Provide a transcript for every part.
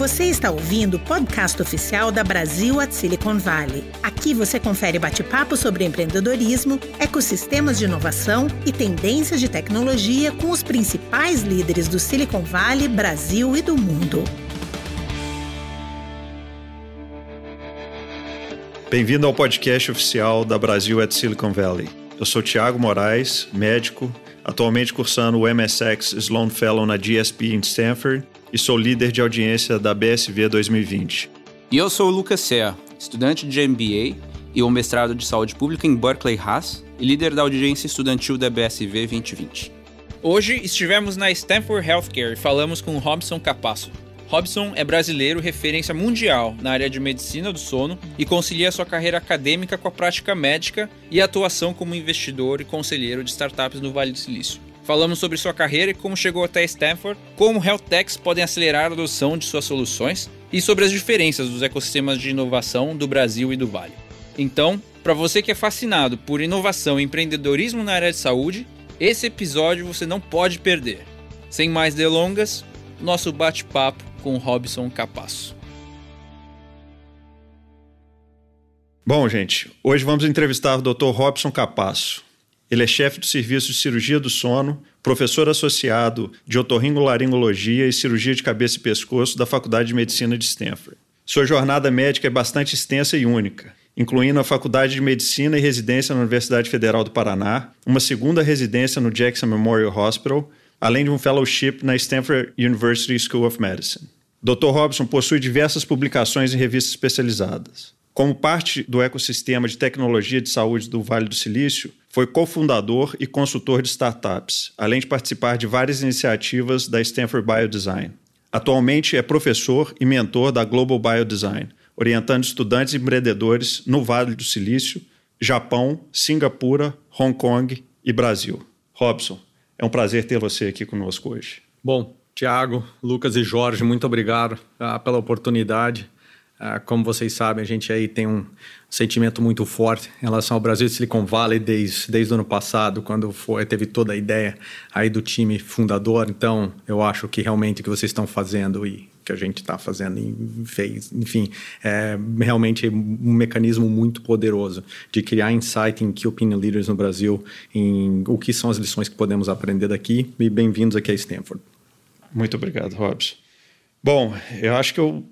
Você está ouvindo o podcast oficial da Brasil at Silicon Valley. Aqui você confere bate-papo sobre empreendedorismo, ecossistemas de inovação e tendências de tecnologia com os principais líderes do Silicon Valley, Brasil e do mundo. Bem-vindo ao podcast oficial da Brasil at Silicon Valley. Eu sou Tiago Moraes, médico, atualmente cursando o MSX Sloan Fellow na GSP em Stanford e sou líder de audiência da BSV 2020. E eu sou o Lucas Serra, estudante de MBA e o mestrado de saúde pública em Berkeley Haas e líder da audiência estudantil da BSV 2020. Hoje estivemos na Stanford Healthcare e falamos com Robson Capasso. Robson é brasileiro referência mundial na área de medicina do sono e concilia sua carreira acadêmica com a prática médica e atuação como investidor e conselheiro de startups no Vale do Silício. Falamos sobre sua carreira e como chegou até Stanford, como health techs podem acelerar a adoção de suas soluções e sobre as diferenças dos ecossistemas de inovação do Brasil e do Vale. Então, para você que é fascinado por inovação e empreendedorismo na área de saúde, esse episódio você não pode perder. Sem mais delongas, nosso bate-papo com Robson Capasso. Bom, gente, hoje vamos entrevistar o Dr. Robson Capasso. Ele é chefe do Serviço de Cirurgia do Sono, professor associado de otorrinolaringologia e cirurgia de cabeça e pescoço da Faculdade de Medicina de Stanford. Sua jornada médica é bastante extensa e única, incluindo a Faculdade de Medicina e residência na Universidade Federal do Paraná, uma segunda residência no Jackson Memorial Hospital, além de um fellowship na Stanford University School of Medicine. Dr. Robson possui diversas publicações em revistas especializadas. Como parte do ecossistema de tecnologia de saúde do Vale do Silício, foi cofundador e consultor de startups, além de participar de várias iniciativas da Stanford Biodesign. Atualmente é professor e mentor da Global Biodesign, orientando estudantes e empreendedores no Vale do Silício, Japão, Singapura, Hong Kong e Brasil. Robson, é um prazer ter você aqui conosco hoje. Bom, Tiago, Lucas e Jorge, muito obrigado uh, pela oportunidade. Ah, como vocês sabem, a gente aí tem um sentimento muito forte em relação ao Brasil Silicon Valley desde, desde o ano passado, quando foi, teve toda a ideia aí do time fundador. Então, eu acho que realmente o que vocês estão fazendo e que a gente está fazendo e fez, enfim, é realmente um mecanismo muito poderoso de criar insight em que opinion leaders no Brasil, em o que são as lições que podemos aprender daqui. E bem-vindos aqui a Stanford. Muito obrigado, Robson. Bom, eu acho que eu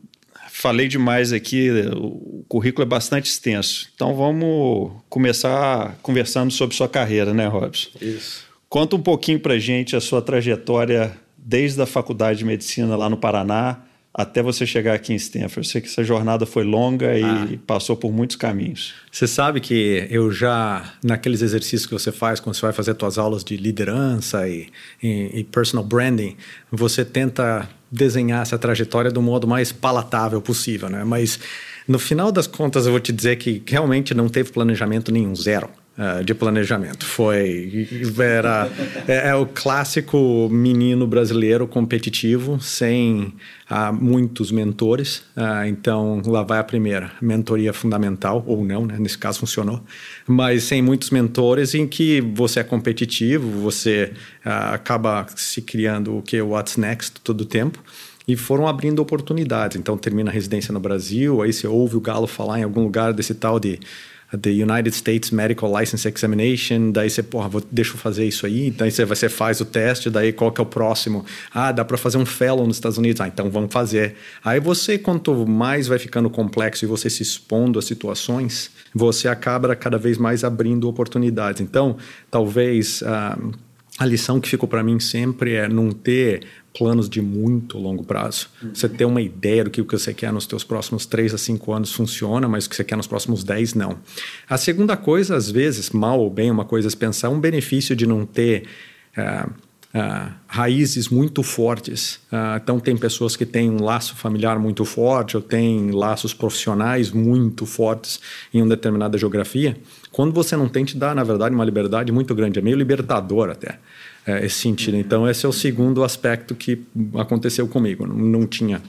falei demais aqui, o currículo é bastante extenso. Então vamos começar conversando sobre sua carreira, né, Robson? Isso. Conta um pouquinho pra gente a sua trajetória desde a faculdade de medicina lá no Paraná até você chegar aqui em Stanford. Eu sei que essa jornada foi longa e ah. passou por muitos caminhos. Você sabe que eu já, naqueles exercícios que você faz quando você vai fazer suas aulas de liderança e, e, e personal branding, você tenta desenhar essa trajetória do modo mais palatável possível, né? Mas no final das contas eu vou te dizer que realmente não teve planejamento nenhum, zero. Uh, de planejamento. Foi era é, é, o clássico menino brasileiro competitivo sem uh, muitos mentores. Uh, então lá vai a primeira mentoria fundamental ou não, né? Nesse caso funcionou, mas sem muitos mentores em que você é competitivo, você acaba se criando o que what's next todo o tempo e foram abrindo oportunidades. Então termina a residência no Brasil, aí você ouve o Galo falar em algum lugar desse tal de the United States Medical License Examination, daí você, porra, vou, deixa eu fazer isso aí, daí você, você faz o teste, daí qual que é o próximo? Ah, dá para fazer um fellow nos Estados Unidos, ah, então vamos fazer. Aí você, quanto mais vai ficando complexo e você se expondo a situações, você acaba cada vez mais abrindo oportunidades. Então, talvez... Uh, a lição que ficou para mim sempre é não ter planos de muito longo prazo. Uhum. Você ter uma ideia do que você quer nos teus próximos 3 a 5 anos funciona, mas o que você quer nos próximos 10 não. A segunda coisa, às vezes, mal ou bem, uma coisa é pensar um benefício de não ter uh, uh, raízes muito fortes. Uh, então, tem pessoas que têm um laço familiar muito forte ou têm laços profissionais muito fortes em uma determinada geografia. Quando você não tem, te dá, na verdade, uma liberdade muito grande. É meio libertador até é, esse sentido. Então, esse é o segundo aspecto que aconteceu comigo. Não, não tinha,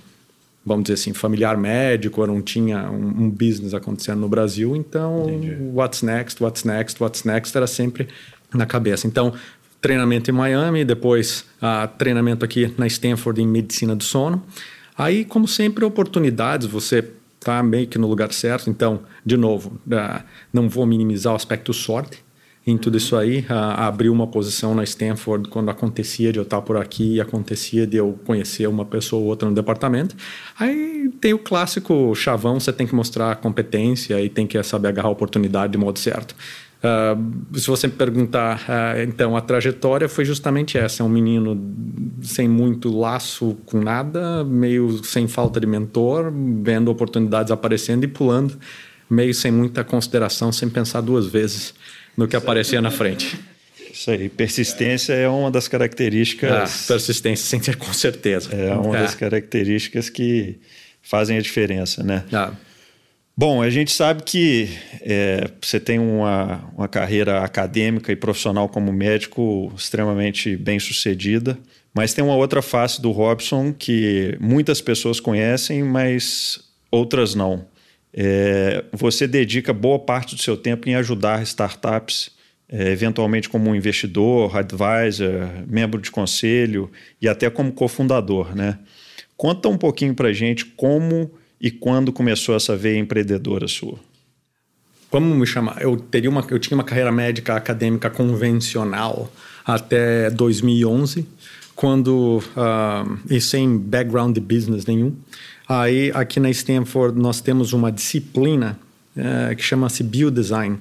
vamos dizer assim, familiar médico, não tinha um, um business acontecendo no Brasil. Então, Entendi. what's next, what's next, what's next era sempre na cabeça. Então, treinamento em Miami, depois uh, treinamento aqui na Stanford em medicina do sono. Aí, como sempre, oportunidades, você está meio que no lugar certo. Então, de novo, uh, não vou minimizar o aspecto sorte em tudo isso aí. Uh, abriu uma posição na Stanford quando acontecia de eu estar por aqui e acontecia de eu conhecer uma pessoa ou outra no departamento. Aí tem o clássico chavão, você tem que mostrar competência e tem que saber agarrar a oportunidade de modo certo. Uh, se você me perguntar, uh, então a trajetória foi justamente essa: é um menino sem muito laço com nada, meio sem falta de mentor, vendo oportunidades aparecendo e pulando, meio sem muita consideração, sem pensar duas vezes no que aparecia na frente. Isso aí, persistência é uma das características. Ah, persistência, sem ter com certeza. É uma é. das características que fazem a diferença, né? Ah. Bom, a gente sabe que é, você tem uma, uma carreira acadêmica e profissional como médico extremamente bem sucedida, mas tem uma outra face do Robson que muitas pessoas conhecem, mas outras não. É, você dedica boa parte do seu tempo em ajudar startups, é, eventualmente como investidor, advisor, membro de conselho e até como cofundador, né? Conta um pouquinho para gente como e quando começou essa veia empreendedora sua? Como me chamar? Eu teria uma, eu tinha uma carreira médica acadêmica convencional até 2011, quando uh, e sem background de business nenhum. Aí aqui na Stanford nós temos uma disciplina uh, que chama-se biodesign.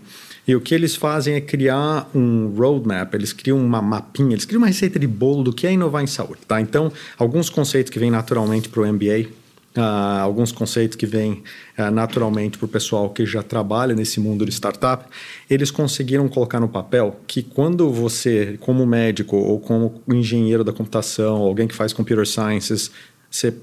E o que eles fazem é criar um roadmap, eles criam uma mapinha, eles criam uma receita de bolo do que é inovar em saúde. Tá? Então, alguns conceitos que vêm naturalmente para o MBA, Uh, alguns conceitos que vêm uh, naturalmente para o pessoal que já trabalha nesse mundo de startup, eles conseguiram colocar no papel que quando você, como médico ou como engenheiro da computação, alguém que faz computer sciences, você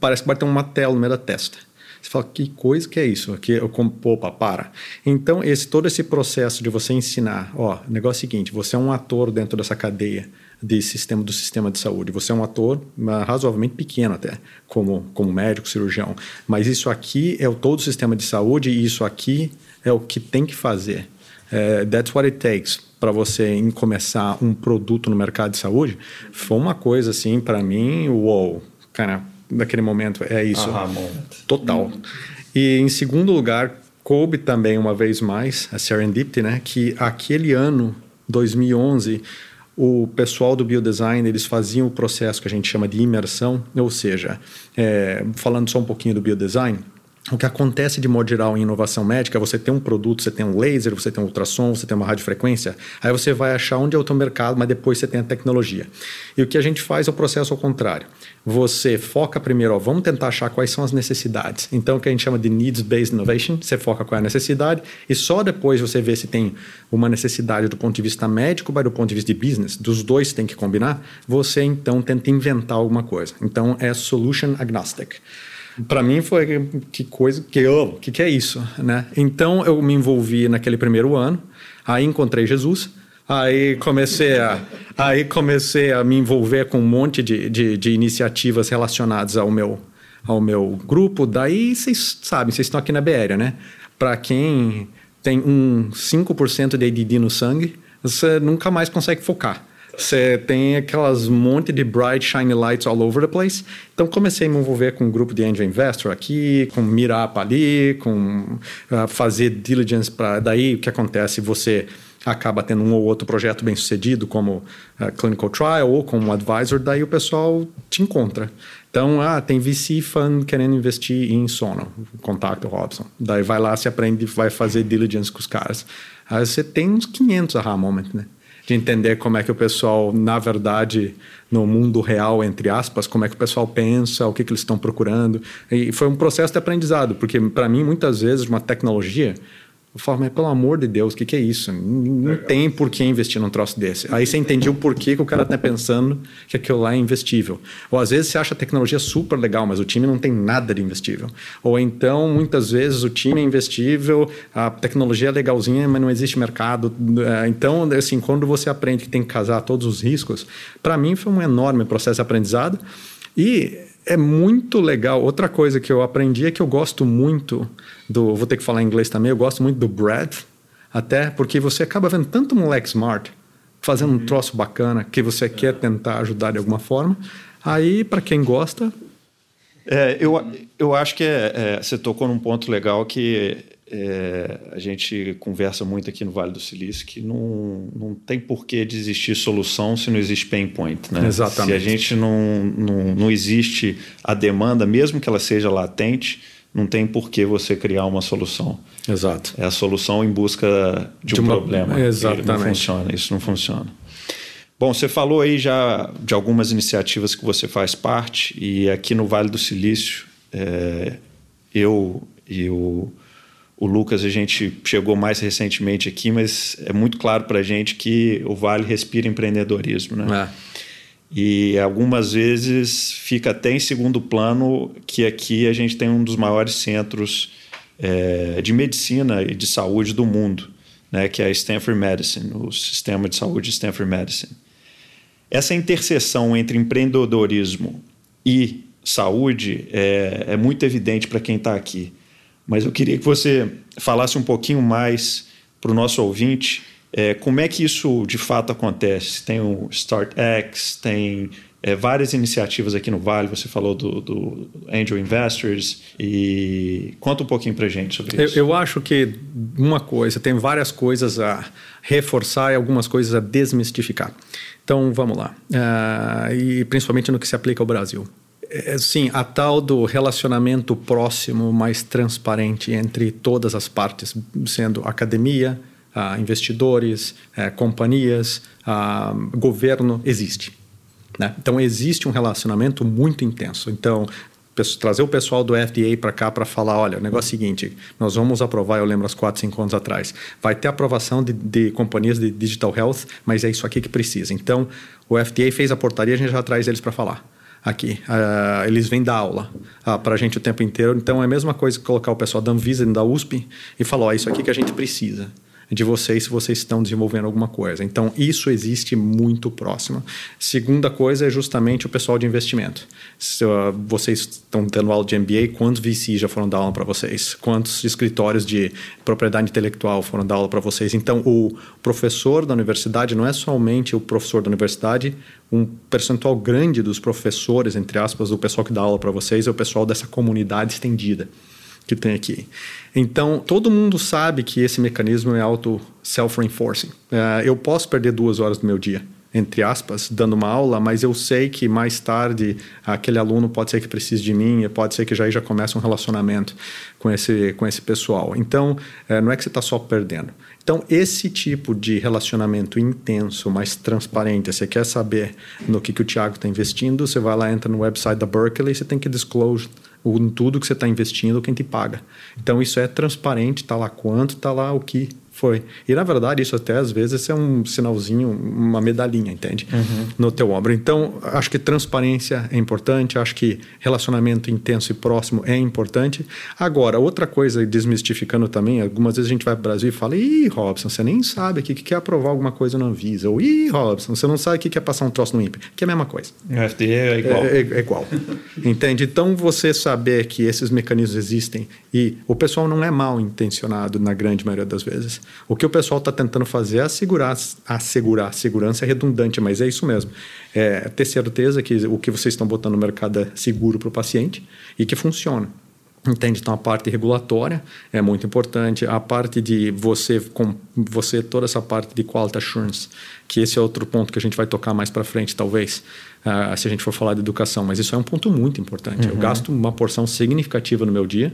parece que vai ter uma tela no meio da testa. Você fala, que coisa que é isso? Aqui, eu opa, para. Então, esse, todo esse processo de você ensinar, ó, negócio é o seguinte, você é um ator dentro dessa cadeia, de sistema do sistema de saúde. Você é um ator razoavelmente pequeno até, como, como médico, cirurgião. Mas isso aqui é o todo o sistema de saúde e isso aqui é o que tem que fazer. É, that's what it takes para você começar um produto no mercado de saúde. Foi uma coisa assim para mim, uou, cara, naquele momento é isso. Total. E em segundo lugar, coube também uma vez mais a Serendipity, né, que aquele ano 2011 o pessoal do biodesign eles faziam o processo que a gente chama de imersão, ou seja, é, falando só um pouquinho do biodesign, o que acontece de modo geral em inovação médica, você tem um produto, você tem um laser, você tem um ultrassom, você tem uma radiofrequência, aí você vai achar onde é o teu mercado, mas depois você tem a tecnologia. E o que a gente faz é o processo ao contrário. Você foca primeiro, ó, vamos tentar achar quais são as necessidades. Então, o que a gente chama de needs-based innovation, você foca qual é a necessidade e só depois você vê se tem uma necessidade do ponto de vista médico ou do ponto de vista de business. Dos dois tem que combinar. Você, então, tenta inventar alguma coisa. Então, é solution agnostic para mim foi que coisa que eu, que que é isso, né? Então eu me envolvi naquele primeiro ano, aí encontrei Jesus, aí comecei a, aí comecei a me envolver com um monte de, de, de iniciativas relacionadas ao meu ao meu grupo. Daí vocês sabem, vocês estão aqui na BR, né? Para quem tem um 5% de ADD no sangue, você nunca mais consegue focar. Você tem aquelas monte de bright, shiny lights all over the place. Então comecei a me envolver com um grupo de angel investor aqui, com Mirapa ali, com uh, fazer diligence para daí o que acontece você acaba tendo um ou outro projeto bem sucedido como uh, clinical trial ou como advisor, daí o pessoal te encontra. Então, ah, tem VC fund querendo investir em sono, contato Robson. Daí vai lá, se aprende, vai fazer diligence com os caras. Aí você tem uns 500 aha moment, né? De entender como é que o pessoal, na verdade, no mundo real, entre aspas, como é que o pessoal pensa, o que, que eles estão procurando. E foi um processo de aprendizado, porque para mim, muitas vezes, uma tecnologia eu mas pelo amor de Deus, o que, que é isso? Não Legal. tem por que investir num troço desse. Aí você entendia o porquê que o cara está pensando que aquilo lá é investível. Ou às vezes você acha a tecnologia super legal, mas o time não tem nada de investível. Ou então, muitas vezes, o time é investível, a tecnologia é legalzinha, mas não existe mercado. É, então, assim, quando você aprende que tem que casar todos os riscos, para mim foi um enorme processo de aprendizado. E é muito legal. Outra coisa que eu aprendi é que eu gosto muito do. Vou ter que falar em inglês também. Eu gosto muito do Brad, até porque você acaba vendo tanto moleque smart fazendo um troço bacana que você quer tentar ajudar de alguma forma. Aí, para quem gosta, É, eu, eu acho que é, é, você tocou num ponto legal que é, a gente conversa muito aqui no Vale do Silício que não, não tem por que desistir solução se não existe pain point. Né? Exatamente. Se a gente não, não, não existe a demanda, mesmo que ela seja latente, não tem por que você criar uma solução. Exato. É a solução em busca de, de um uma... problema. Exatamente. Não funciona, isso não funciona. Bom, você falou aí já de algumas iniciativas que você faz parte, e aqui no Vale do Silício, é, eu e o, o, Lucas, a gente chegou mais recentemente aqui, mas é muito claro para a gente que o Vale respira empreendedorismo, né? É. E algumas vezes fica até em segundo plano que aqui a gente tem um dos maiores centros é, de medicina e de saúde do mundo, né, que é a Stanford Medicine, o sistema de saúde Stanford Medicine. Essa interseção entre empreendedorismo e saúde é, é muito evidente para quem está aqui. Mas eu queria que você falasse um pouquinho mais para o nosso ouvinte é, como é que isso de fato acontece. Tem o StartX, tem é, várias iniciativas aqui no Vale, você falou do, do, Angel Investors, e conta um pouquinho para gente sobre isso. Eu, eu acho que uma coisa, tem várias coisas a reforçar e algumas coisas a desmistificar. Então, vamos lá. Uh, e principalmente no que se aplica ao Brasil. É, sim, a tal do relacionamento próximo, mais transparente entre todas as partes, sendo academia, uh, investidores, uh, companhias, governo, existe. Né? Então, existe um relacionamento muito intenso. Então, trazer o pessoal do FDA para cá para falar, olha, o negócio é o seguinte, nós vamos aprovar, eu lembro, há 4, 5 anos atrás, vai ter aprovação de, de, companhias de digital health, mas é isso aqui que precisa. Então, o FDA fez a portaria, a gente já traz eles para falar aqui. Uh, eles vêm dar aula uh, ah, para a gente o tempo inteiro. Então, é a mesma coisa que colocar o pessoal da Anvisa e da USP e falar, ó, é isso aqui que a gente precisa de vocês se vocês estão desenvolvendo alguma coisa. Então, isso existe muito próximo. Segunda coisa é justamente o pessoal de investimento. Se, uh, vocês estão tendo aula de MBA, quantos VC já foram dar aula para vocês? Quantos escritórios de propriedade intelectual foram dar aula para vocês? Então, o professor da universidade não é somente o professor da universidade, um percentual grande dos professores, entre aspas, do pessoal que dá aula para vocês é o pessoal dessa comunidade estendida que tem aqui. Então, todo mundo sabe que esse mecanismo é auto self-reinforcing. Uh, eu posso perder duas horas do meu dia, entre aspas, dando uma aula, mas eu sei que mais tarde aquele aluno pode ser que precise de mim, pode ser que já já comece um relacionamento com esse, com esse pessoal. Então, uh, não é que você está só perdendo. Então, esse tipo de relacionamento intenso, mais transparente, você quer saber no que, que o Thiago está investindo, você vai lá, entra no website da Berkeley, você tem que disclose tudo que você está investindo, quem te paga. Então isso é transparente, está lá quanto, está lá o que foi. E na verdade, isso até às vezes é um sinalzinho, uma medalhinha, entende? Uhum. No teu ombro. Então, acho que transparência é importante, acho que relacionamento intenso e próximo é importante. Agora, outra coisa, desmistificando também, algumas vezes a gente vai para o Brasil e fala: ih, Robson, você nem sabe aqui que quer aprovar alguma coisa na Anvisa. Ou, ih, Robson, você não sabe o que quer passar um troço no INPE. Que é a mesma coisa. O FDA é igual. É, é, é igual. entende? Então, você saber que esses mecanismos existem e o pessoal não é mal intencionado na grande maioria das vezes. O que o pessoal está tentando fazer é assegurar, assegurar. Segurança é redundante, mas é isso mesmo. É ter certeza que o que vocês estão botando no mercado é seguro para o paciente e que funciona. Entende? Então a parte regulatória é muito importante, a parte de você com você toda essa parte de quality assurance, que esse é outro ponto que a gente vai tocar mais para frente talvez, uh, se a gente for falar de educação, mas isso é um ponto muito importante. Uhum. Eu gasto uma porção significativa no meu dia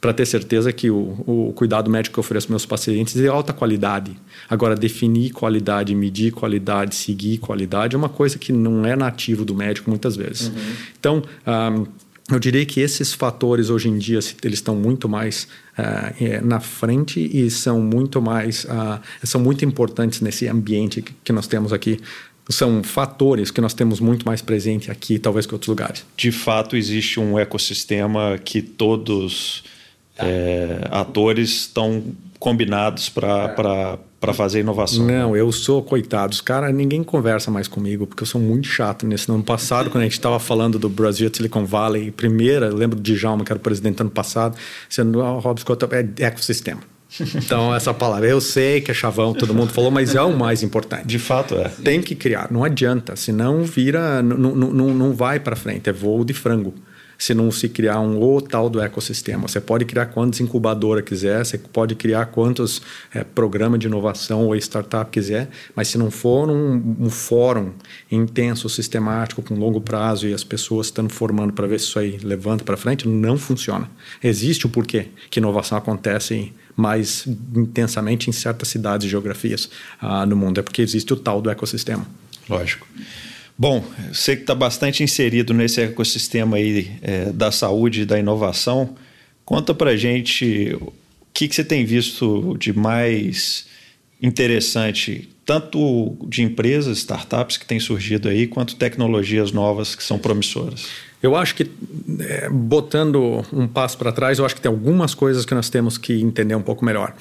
para ter certeza que o, o cuidado médico que eu ofereço aos meus pacientes é de alta qualidade. Agora, definir qualidade, medir qualidade, seguir qualidade é uma coisa que não é nativo do médico muitas vezes. Uhum. Então, um, eu diria que esses fatores hoje em dia eles estão muito mais uh, na frente e são muito mais uh, são muito importantes nesse ambiente que, que nós temos aqui são fatores que nós temos muito mais presente aqui, talvez que outros lugares. De fato, existe um ecossistema que todos é, atores estão combinados para para fazer inovação. Não, eu sou coitado. Os caras, ninguém conversa mais comigo, porque eu sou muito chato nesse. No ano passado, quando a gente estava falando do Brasil Silicon Valley, primeira, eu lembro de Djalma, que era o presidente ano passado, sendo o Rob Scott, é ecossistema. Então, essa palavra, eu sei que é chavão, todo mundo falou, mas é o mais importante. De fato é. Tem que criar, não adianta, senão vira, não, não, não vai para frente, é voo de frango. Se não se criar um ou tal do ecossistema. Você pode criar quantas incubadoras quiser, você pode criar quantos é, programas de inovação ou startup quiser, mas se não for um, um fórum intenso, sistemático, com longo prazo e as pessoas estão formando para ver se isso aí levanta para frente, não funciona. Existe o porquê que inovação acontece mais intensamente em certas cidades e geografias ah, no mundo, é porque existe o tal do ecossistema. Lógico. Bom, você que está bastante inserido nesse ecossistema aí é, da saúde e da inovação, conta para gente o que, que você tem visto de mais interessante, tanto de empresas, startups que têm surgido aí, quanto tecnologias novas que são promissoras. Eu acho que, é, botando um passo para trás, eu acho que tem algumas coisas que nós temos que entender um pouco melhor.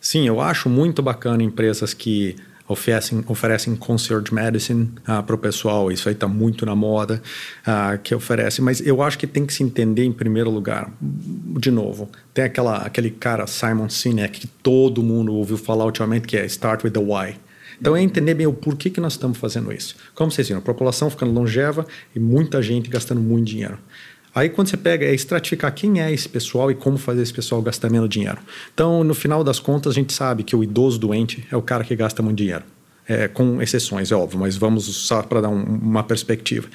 Sim, eu acho muito bacana empresas que oferecem, oferecem concierge medicine uh, para o pessoal, isso aí está muito na moda, uh, que oferece, mas eu acho que tem que se entender em primeiro lugar, de novo, tem aquela, aquele cara Simon Sinek que todo mundo ouviu falar ultimamente, que é Start with the Why. Então é entender bem o porquê que nós estamos fazendo isso. Como vocês viram, a população ficando longeva e muita gente gastando muito dinheiro. Aí quando você pega é estratificar quem é esse pessoal e como fazer esse pessoal gastar menos dinheiro. Então, no final das contas, a gente sabe que o idoso doente é o cara que gasta muito dinheiro. É, com exceções, é óbvio, mas vamos só para dar um, uma perspectiva.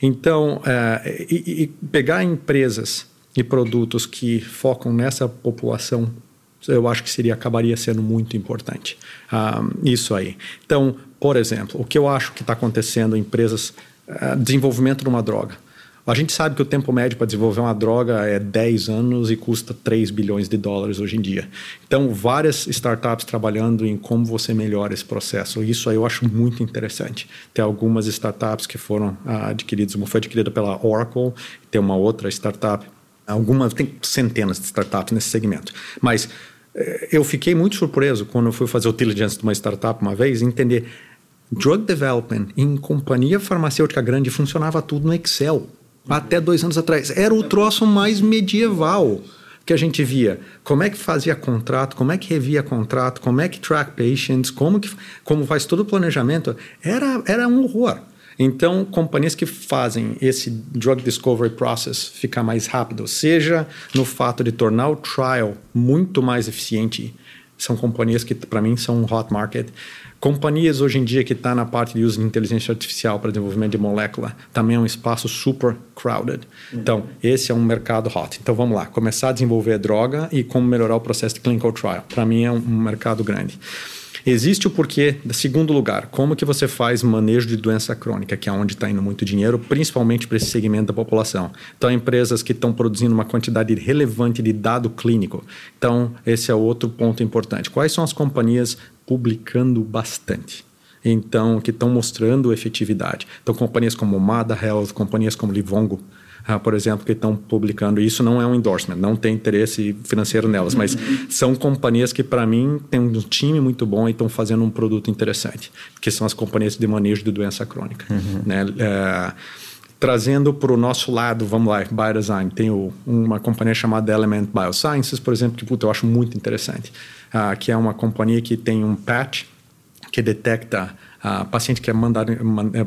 Então, é, e, e pegar empresas e produtos que focam nessa população eu acho que seria acabaria sendo muito importante ah, isso aí. Então, por exemplo, o que eu acho que está acontecendo em empresas, uh, desenvolvimento de uma droga. A gente sabe que o tempo médio para desenvolver uma droga é 10 anos e custa 3 bilhões de dólares hoje em dia. Então, várias startups trabalhando em como você melhora esse processo. Isso aí eu acho muito interessante. Tem algumas startups que foram ah, adquiridas, uma foi adquirida pela Oracle, tem uma outra startup, algumas, tem centenas de startups nesse segmento. Mas eh, eu fiquei muito surpreso quando eu fui fazer o diligence de uma startup uma vez, entender drug development em companhia farmacêutica grande funcionava tudo no Excel até dois anos atrás. Era o troço mais medieval que a gente via. Como é que fazia contrato, como é que revia contrato, como é que track patients, como, que, como faz todo o planejamento. Era, era um horror. Então, companhias que fazem esse drug discovery process ficar mais rápido, seja no fato de tornar o trial muito mais eficiente, são companhias que, para mim, são um hot market. Companhias hoje em dia que está na parte de uso de inteligência artificial para desenvolvimento de molécula também é um espaço super crowded. Então, esse é um mercado hot. Então, vamos lá, começar a desenvolver droga e como melhorar o processo de clinical trial. Para mim, é um mercado grande. Existe o porquê, segundo lugar, como que você faz manejo de doença crônica, que é onde está indo muito dinheiro, principalmente para esse segmento da população. Então, empresas que estão produzindo uma quantidade relevante de dado clínico. Então, esse é outro ponto importante. Quais são as companhias publicando bastante. Então, que estão mostrando efetividade. Então, companhias como Mada Health, companhias como Livongo, uh, por exemplo, que estão publicando. Isso não é um endorsement, não tem interesse financeiro nelas, mas são companhias que, para mim, têm um time muito bom e estão fazendo um produto interessante, que são as companhias de manejo de doença crônica. Uhum. Né? Uh, trazendo para o nosso lado, vamos lá, biodesign, tem o, uma companhia chamada Element Biosciences, por exemplo, que puta, eu acho muito interessante, uh, que é uma companhia que tem um patch que detecta a paciente que é mandado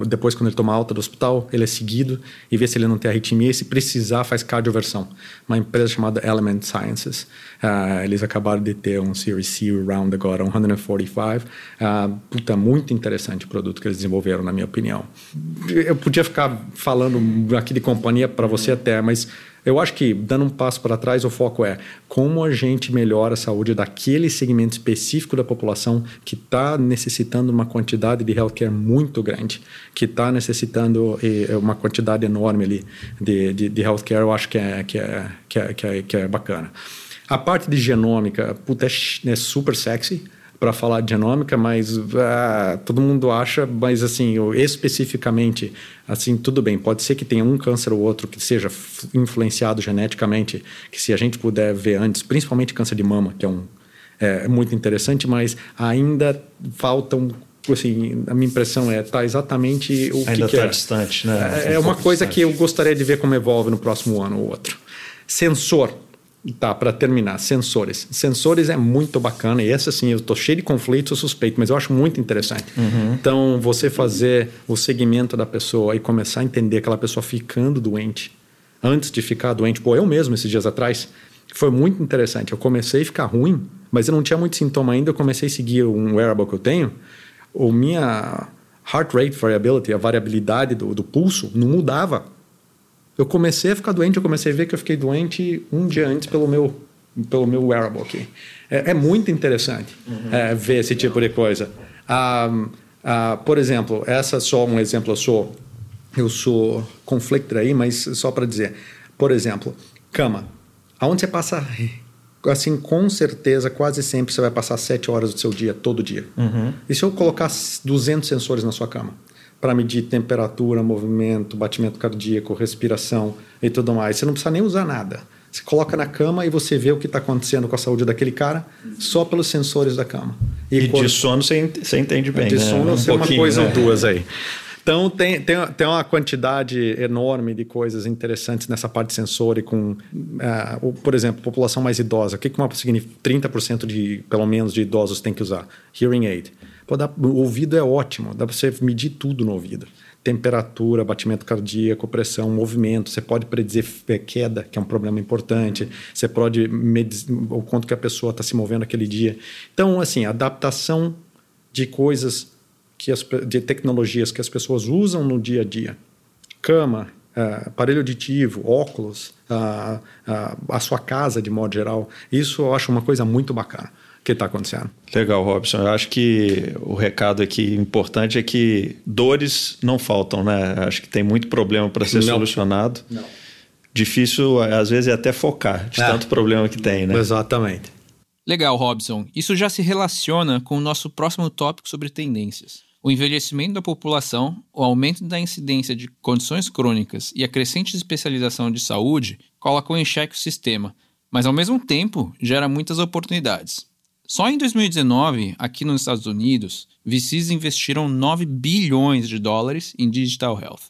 depois quando ele toma alta do hospital, ele é seguido e vê se ele não tem arritmia e se precisar faz cardioversão. Uma empresa chamada Element Sciences. Uh, eles acabaram de ter um Series C round agora, 145. Uh, puta, muito interessante o produto que eles desenvolveram, na minha opinião. Eu podia ficar falando aqui de companhia para você até, mas eu acho que, dando um passo para trás, o foco é como a gente melhora a saúde daquele segmento específico da população que está necessitando uma quantidade de healthcare muito grande, que está necessitando eh, uma quantidade enorme ali de, de, de healthcare, eu acho que é, que é, que é, que é, que é bacana. A parte de genômica, puta, é, é super sexy para falar de genômica, mas ah, todo mundo acha, mas assim, especificamente, assim, tudo bem, pode ser que tenha um câncer ou outro que seja influenciado geneticamente, que se a gente puder ver antes, principalmente câncer de mama, que é um é muito interessante, mas ainda faltam assim, a minha impressão é tá exatamente o ainda que, está é. distante, né? É, é uma coisa distante. que eu gostaria de ver como evolve no próximo ano ou outro. Sensor, Tá, para terminar, sensores. Sensores é muito bacana, e essa sim, eu estou cheio de conflitos, suspeito, mas eu acho muito interessante. Uhum. Então, você fazer o segmento da pessoa e começar a entender aquela pessoa ficando doente, antes de ficar doente. Pô, eu mesmo, esses dias atrás, foi muito interessante. Eu comecei a ficar ruim, mas eu não tinha muito sintoma ainda. Eu comecei a seguir um wearable que eu tenho. O minha heart rate variability, a variabilidade do, do pulso, não mudava. Eu comecei a ficar doente, eu comecei a ver que eu fiquei doente um dia antes pelo meu, pelo meu wearable aqui. É, é muito interessante uhum. é, ver esse tipo de coisa. Um, uh, por exemplo, essa é só um exemplo, eu sou, eu sou conflictor aí, mas só para dizer. Por exemplo, cama. Aonde você passa assim, com certeza, quase sempre você vai passar sete horas do seu dia, todo dia. Uhum. E se eu colocar 200 sensores na sua cama? Para medir temperatura, movimento, batimento cardíaco, respiração e tudo mais. Você não precisa nem usar nada. Você coloca na cama e você vê o que está acontecendo com a saúde daquele cara só pelos sensores da cama. E, e de sono você, entende bem, de né? sono um você é uma coisa né? ou duas aí. Então, tem, tem, tem uma quantidade enorme de coisas interessantes nessa parte sensor e com, uh, por exemplo, população mais idosa. O que, que uma 30% de, pelo menos, de idosos tem que usar? Hearing aid. Pô, dá, o ouvido é ótimo, dá para você medir tudo no ouvido. Temperatura, batimento cardíaco, pressão, movimento. Você pode predizer queda, que é um problema importante. Você pode medir o quanto que a pessoa está se movendo aquele dia. Então, assim, adaptação de coisas que as, de tecnologias que as pessoas usam no dia a dia, cama, uh, aparelho auditivo, óculos, uh, uh, a sua casa de modo geral, isso eu acho uma coisa muito bacana que está acontecendo. Legal, Robson. Eu acho que o recado aqui importante é que dores não faltam, né? Acho que tem muito problema para ser não. solucionado. Não. Difícil, às vezes, é até focar de é. tanto problema que tem, né? Exatamente. Legal, Robson. Isso já se relaciona com o nosso próximo tópico sobre tendências. O envelhecimento da população, o aumento da incidência de condições crônicas e a crescente especialização de saúde colocam em xeque o sistema, mas ao mesmo tempo gera muitas oportunidades. Só em 2019, aqui nos Estados Unidos, VCs investiram 9 bilhões de dólares em digital health.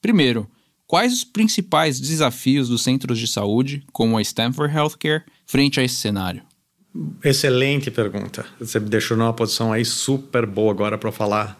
Primeiro, quais os principais desafios dos centros de saúde, como a Stanford Healthcare, frente a esse cenário? Excelente pergunta. Você me deixou numa posição aí super boa agora para falar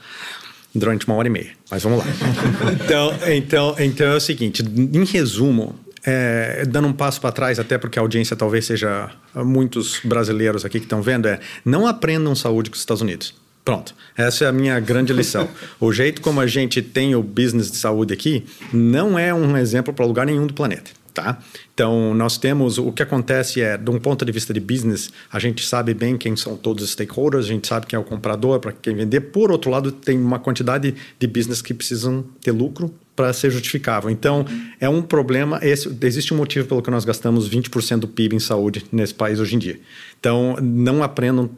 durante uma hora e meia. Mas vamos lá. então, então, então é o seguinte: em resumo, é, dando um passo para trás, até porque a audiência talvez seja muitos brasileiros aqui que estão vendo, é não aprendam saúde com os Estados Unidos. Pronto, essa é a minha grande lição. o jeito como a gente tem o business de saúde aqui não é um exemplo para lugar nenhum do planeta. Tá? Então, nós temos o que acontece é, de um ponto de vista de business, a gente sabe bem quem são todos os stakeholders, a gente sabe quem é o comprador, para quem vender. Por outro lado, tem uma quantidade de business que precisam ter lucro para ser justificável. Então, é um problema. Esse, existe um motivo pelo que nós gastamos 20% do PIB em saúde nesse país hoje em dia. Então, não aprendam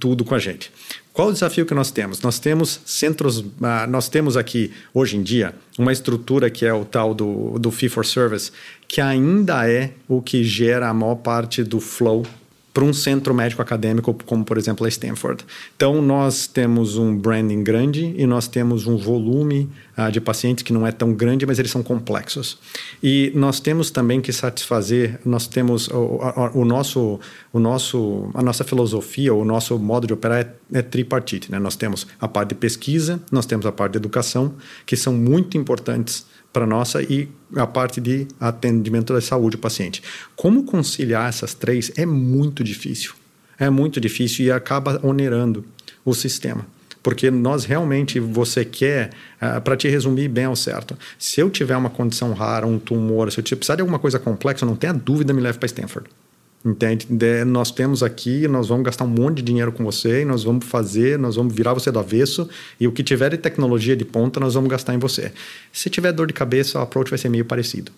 tudo com a gente. Qual o desafio que nós temos? Nós temos centros, uh, nós temos aqui, hoje em dia, uma estrutura que é o tal do, do fee for service, que ainda é o que gera a maior parte do flow para um centro médico acadêmico, como por exemplo a Stanford. Então, nós temos um branding grande e nós temos um volume uh, de pacientes que não é tão grande, mas eles são complexos. E nós temos também que satisfazer, nós temos o, o, o nosso, o nosso, a nossa filosofia, o nosso modo de operar é, é tripartite. Né? Nós temos a parte de pesquisa, nós temos a parte de educação, que são muito importantes para nossa e a parte de atendimento da saúde do paciente. Como conciliar essas três é muito difícil. É muito difícil e acaba onerando o sistema. Porque nós realmente, você quer, uh, para te resumir bem ao certo, se eu tiver uma condição rara, um tumor, se eu precisar de alguma coisa complexa, não tenha dúvida, me leve para Stanford. Entende? De, nós temos aqui, nós vamos gastar um monte de dinheiro com você e nós vamos fazer, nós vamos virar você do avesso e o que tiver de tecnologia de ponta nós vamos gastar em você. Se tiver dor de cabeça, o approach vai ser meio parecido.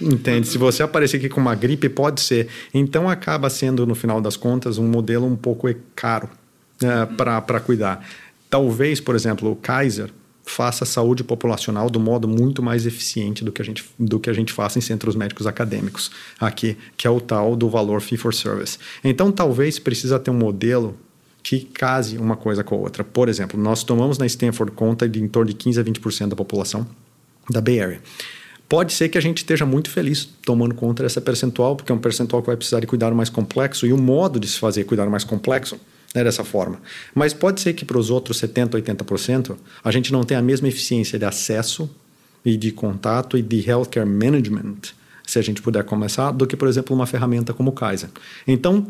Entende? Se você aparecer aqui com uma gripe, pode ser. Então acaba sendo, no final das contas, um modelo um pouco caro né, para cuidar. Talvez, por exemplo, o Kaiser faça saúde populacional do modo muito mais eficiente do que a gente, do que a gente faz em centros médicos acadêmicos aqui, que é o tal do valor fee for service. Então, talvez precisa ter um modelo que case uma coisa com a outra. Por exemplo, nós tomamos na Stanford conta de em torno de 15 a 20% da população da Bay Area. Pode ser que a gente esteja muito feliz tomando conta dessa percentual, porque é um percentual que vai precisar de cuidado mais complexo e o modo de se fazer cuidado mais complexo né, dessa forma. Mas pode ser que para os outros 70%, 80%, a gente não tenha a mesma eficiência de acesso e de contato e de healthcare management se a gente puder começar, do que, por exemplo, uma ferramenta como o Kaizen. Então,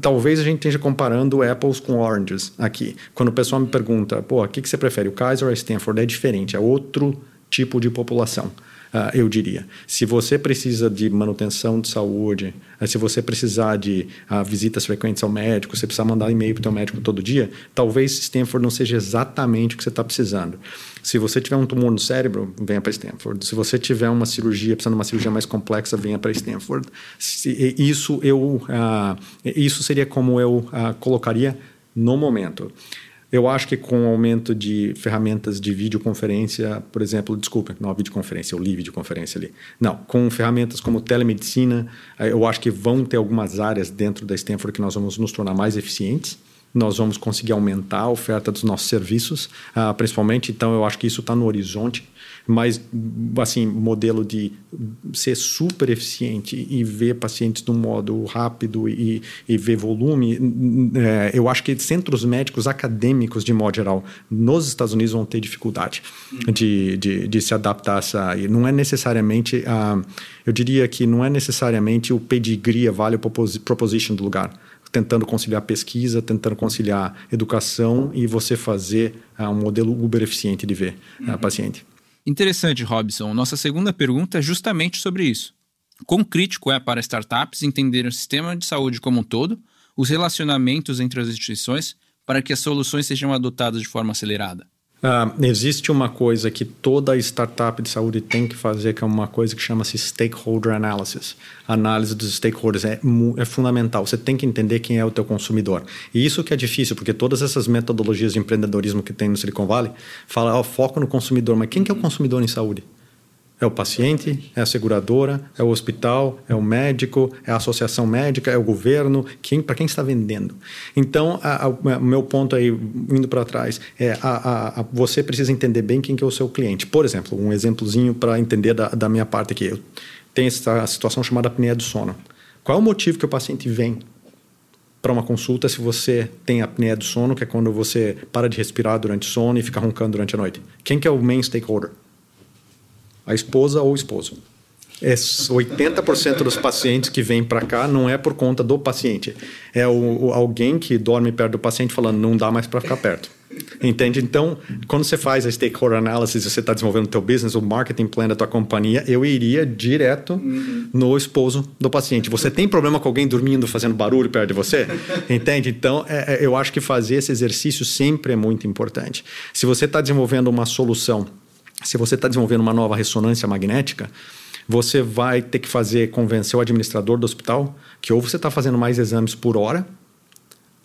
talvez a gente esteja comparando apples com oranges aqui. Quando o pessoal me pergunta, pô, o que, que você prefere, o Kaizen ou a Stanford? É diferente, é outro tipo de população. Uh, eu diria. Se você precisa de manutenção de saúde, uh, se você precisar de uh, visitas frequentes ao médico, você precisa mandar e-mail para o seu médico todo dia, talvez Stanford não seja exatamente o que você está precisando. Se você tiver um tumor no cérebro, venha para Stanford. Se você tiver uma cirurgia, precisando de uma cirurgia mais complexa, venha para Stanford. Se, isso eu, isso seria como eu colocaria no momento. Eu acho que com o aumento de ferramentas de videoconferência, por exemplo, desculpa, não a videoconferência, eu li videoconferência ali. Não, com ferramentas como telemedicina, eh, eu acho que vão ter algumas áreas dentro da Stanford que nós vamos nos tornar mais eficientes nós vamos conseguir aumentar a oferta dos nossos serviços, uh, principalmente. Então, eu acho que isso está no horizonte mas assim modelo de ser super eficiente e ver pacientes de um modo rápido e, e ver volume é, eu acho que centros médicos acadêmicos de modo geral nos Estados Unidos vão ter dificuldade de, de, de se adaptar a essa e não é necessariamente a, eu diria que não é necessariamente o pedigree a value proposition do lugar tentando conciliar pesquisa, tentando conciliar educação e você fazer uh, um modelo uber eficiente de ver uh, uhum. paciente. Interessante, Robson. Nossa segunda pergunta é justamente sobre isso. Quão crítico é para startups entender o sistema de saúde como um todo, os relacionamentos entre as instituições, para que as soluções sejam adotadas de forma acelerada? Uh, existe uma coisa que toda startup de saúde tem que fazer, que é uma coisa que chama-se stakeholder analysis. Análise dos stakeholders é, é, fundamental. Você tem que entender quem é o teu consumidor. E isso que é difícil, porque todas essas metodologias de empreendedorismo que tem no Silicon Valley falam oh, foco no consumidor. Mas quem que é o consumidor em saúde? É o paciente, é a seguradora, é o hospital, é o médico, é a associação médica, é o governo, quem, para quem está vendendo. Então, o meu ponto aí, indo para trás, é a, a, a, você precisa entender bem quem que é o seu cliente. Por exemplo, um exemplozinho para entender da, da minha parte aqui. Eu tenho essa situação chamada apneia do sono. Qual é o motivo que o paciente vem para uma consulta se você tem apneia do sono, que é quando você para de respirar durante o sono e fica roncando durante a noite? Quem que é o main stakeholder? A esposa ou o esposo. É 80% dos pacientes que vêm para cá não é por conta do paciente. É o, o, alguém que dorme perto do paciente falando, não dá mais para ficar perto. Entende? Então, quando você faz a stakeholder analysis, você está desenvolvendo o teu business, o marketing plan da tua companhia, eu iria direto uhum. no esposo do paciente. Você tem problema com alguém dormindo, fazendo barulho perto de você? Entende? Então, é, é, eu acho que fazer esse exercício sempre é muito importante. Se você está desenvolvendo uma solução se você está desenvolvendo uma nova ressonância magnética, você vai ter que fazer convencer o administrador do hospital que ou você está fazendo mais exames por hora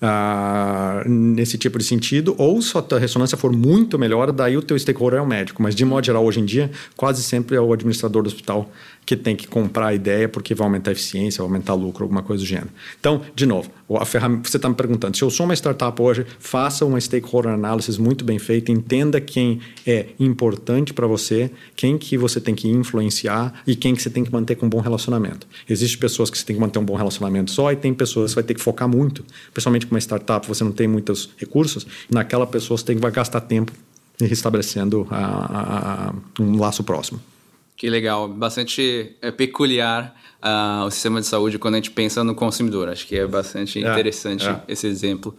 ah, nesse tipo de sentido, ou se a ressonância for muito melhor, daí o teu stakeholder é o médico. Mas de modo geral, hoje em dia, quase sempre é o administrador do hospital que tem que comprar a ideia porque vai aumentar a eficiência, vai aumentar lucro, alguma coisa do gênero. Então, de novo, a ferramenta, você está me perguntando, se eu sou uma startup hoje, faça uma stakeholder analysis muito bem feita, entenda quem é importante para você, quem que você tem que influenciar e quem que você tem que manter com um bom relacionamento. Existem pessoas que você tem que manter um bom relacionamento só e tem pessoas que você vai ter que focar muito, principalmente uma startup, você não tem muitos recursos, naquela pessoa você tem que vai gastar tempo restabelecendo a, a, um laço próximo. Que legal, bastante é, peculiar uh, o sistema de saúde quando a gente pensa no consumidor. Acho que é bastante é, interessante é. esse exemplo.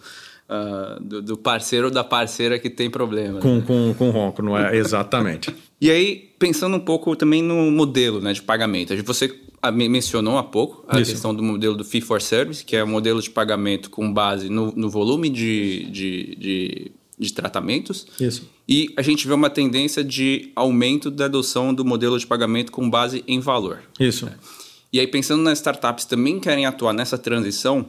Uh, do, do, parceiro ou da parceira que tem problema. Com, né? com, com ronco, não é? Exatamente. e aí, pensando um pouco também no modelo né, de pagamento. Você mencionou há pouco a Isso. questão do modelo do Fee for Service, que é um modelo de pagamento com base no, no volume de, de, de, de tratamentos. Isso. E a gente vê uma tendência de aumento da adoção do modelo de pagamento com base em valor. Isso. É. E aí, pensando nas startups que também querem atuar nessa transição,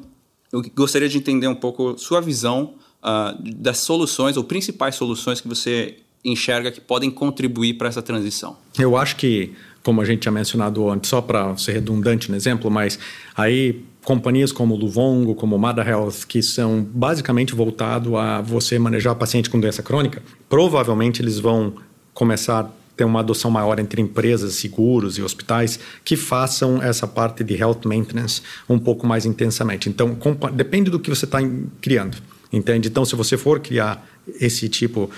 eu gostaria de entender um pouco sua visão uh, das soluções ou principais soluções que você enxerga que podem contribuir para essa transição. Eu acho que, como a gente tinha mencionado antes, só para ser redundante no exemplo, mas aí companhias como Luvongo, como Mada Health, que são basicamente voltado a você manejar paciente com doença crônica, provavelmente eles vão começar a ter uma adoção maior entre empresas, seguros e hospitais que façam essa parte de health maintenance um pouco mais intensamente. Então, depende do que você está criando, entende? Então, se você for criar esse tipo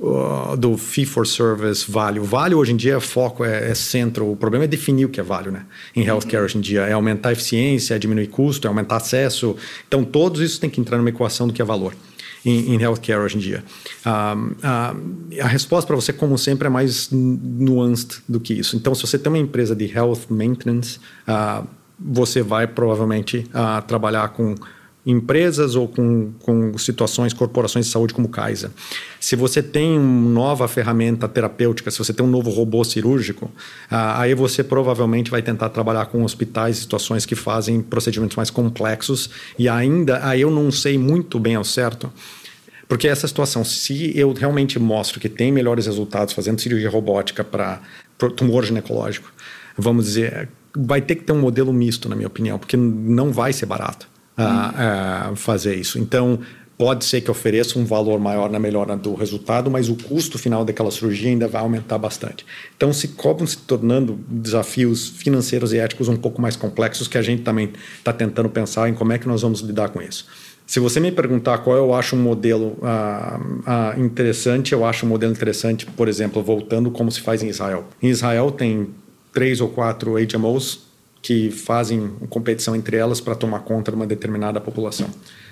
uh, do fee for service value. Value hoje em dia é foco, é, é, centro. O problema é definir o que é value, né? Em healthcare hoje em dia é aumentar a eficiência, é diminuir custo, é aumentar acesso. Então todos isso tem que entrar numa equação do que é valor em, em healthcare hoje em dia. Uh, uh, a resposta para você, como sempre, é mais nuanced do que isso. Então, se você tem uma empresa de health maintenance, uh, você vai provavelmente trabalhar com empresas ou com, com situações, corporações de saúde como Kaiser. Se você tem uma nova ferramenta terapêutica, se você tem um novo robô cirúrgico, aí você provavelmente vai tentar trabalhar com hospitais, situações que fazem procedimentos mais complexos e ainda, aí eu não sei muito bem ao certo, porque essa situação, se eu realmente mostro que tem melhores resultados fazendo cirurgia robótica para tumor ginecológico, vamos dizer, vai ter que ter um modelo misto, na minha opinião, porque não vai ser barato a, a fazer isso. Então, pode ser que ofereça um valor maior na melhora do resultado, mas o custo final daquela cirurgia ainda vai aumentar bastante. Então, se acabam se tornando desafios financeiros e éticos um pouco mais complexos que a gente também está tentando pensar em como é que nós vamos lidar com isso. Se você me perguntar qual eu acho um modelo ah, ah, interessante, eu acho um modelo interessante, por exemplo, voltando como se faz em Israel. Em Israel tem três ou quatro HMOs que fazem competição entre elas para tomar conta de uma determinada população.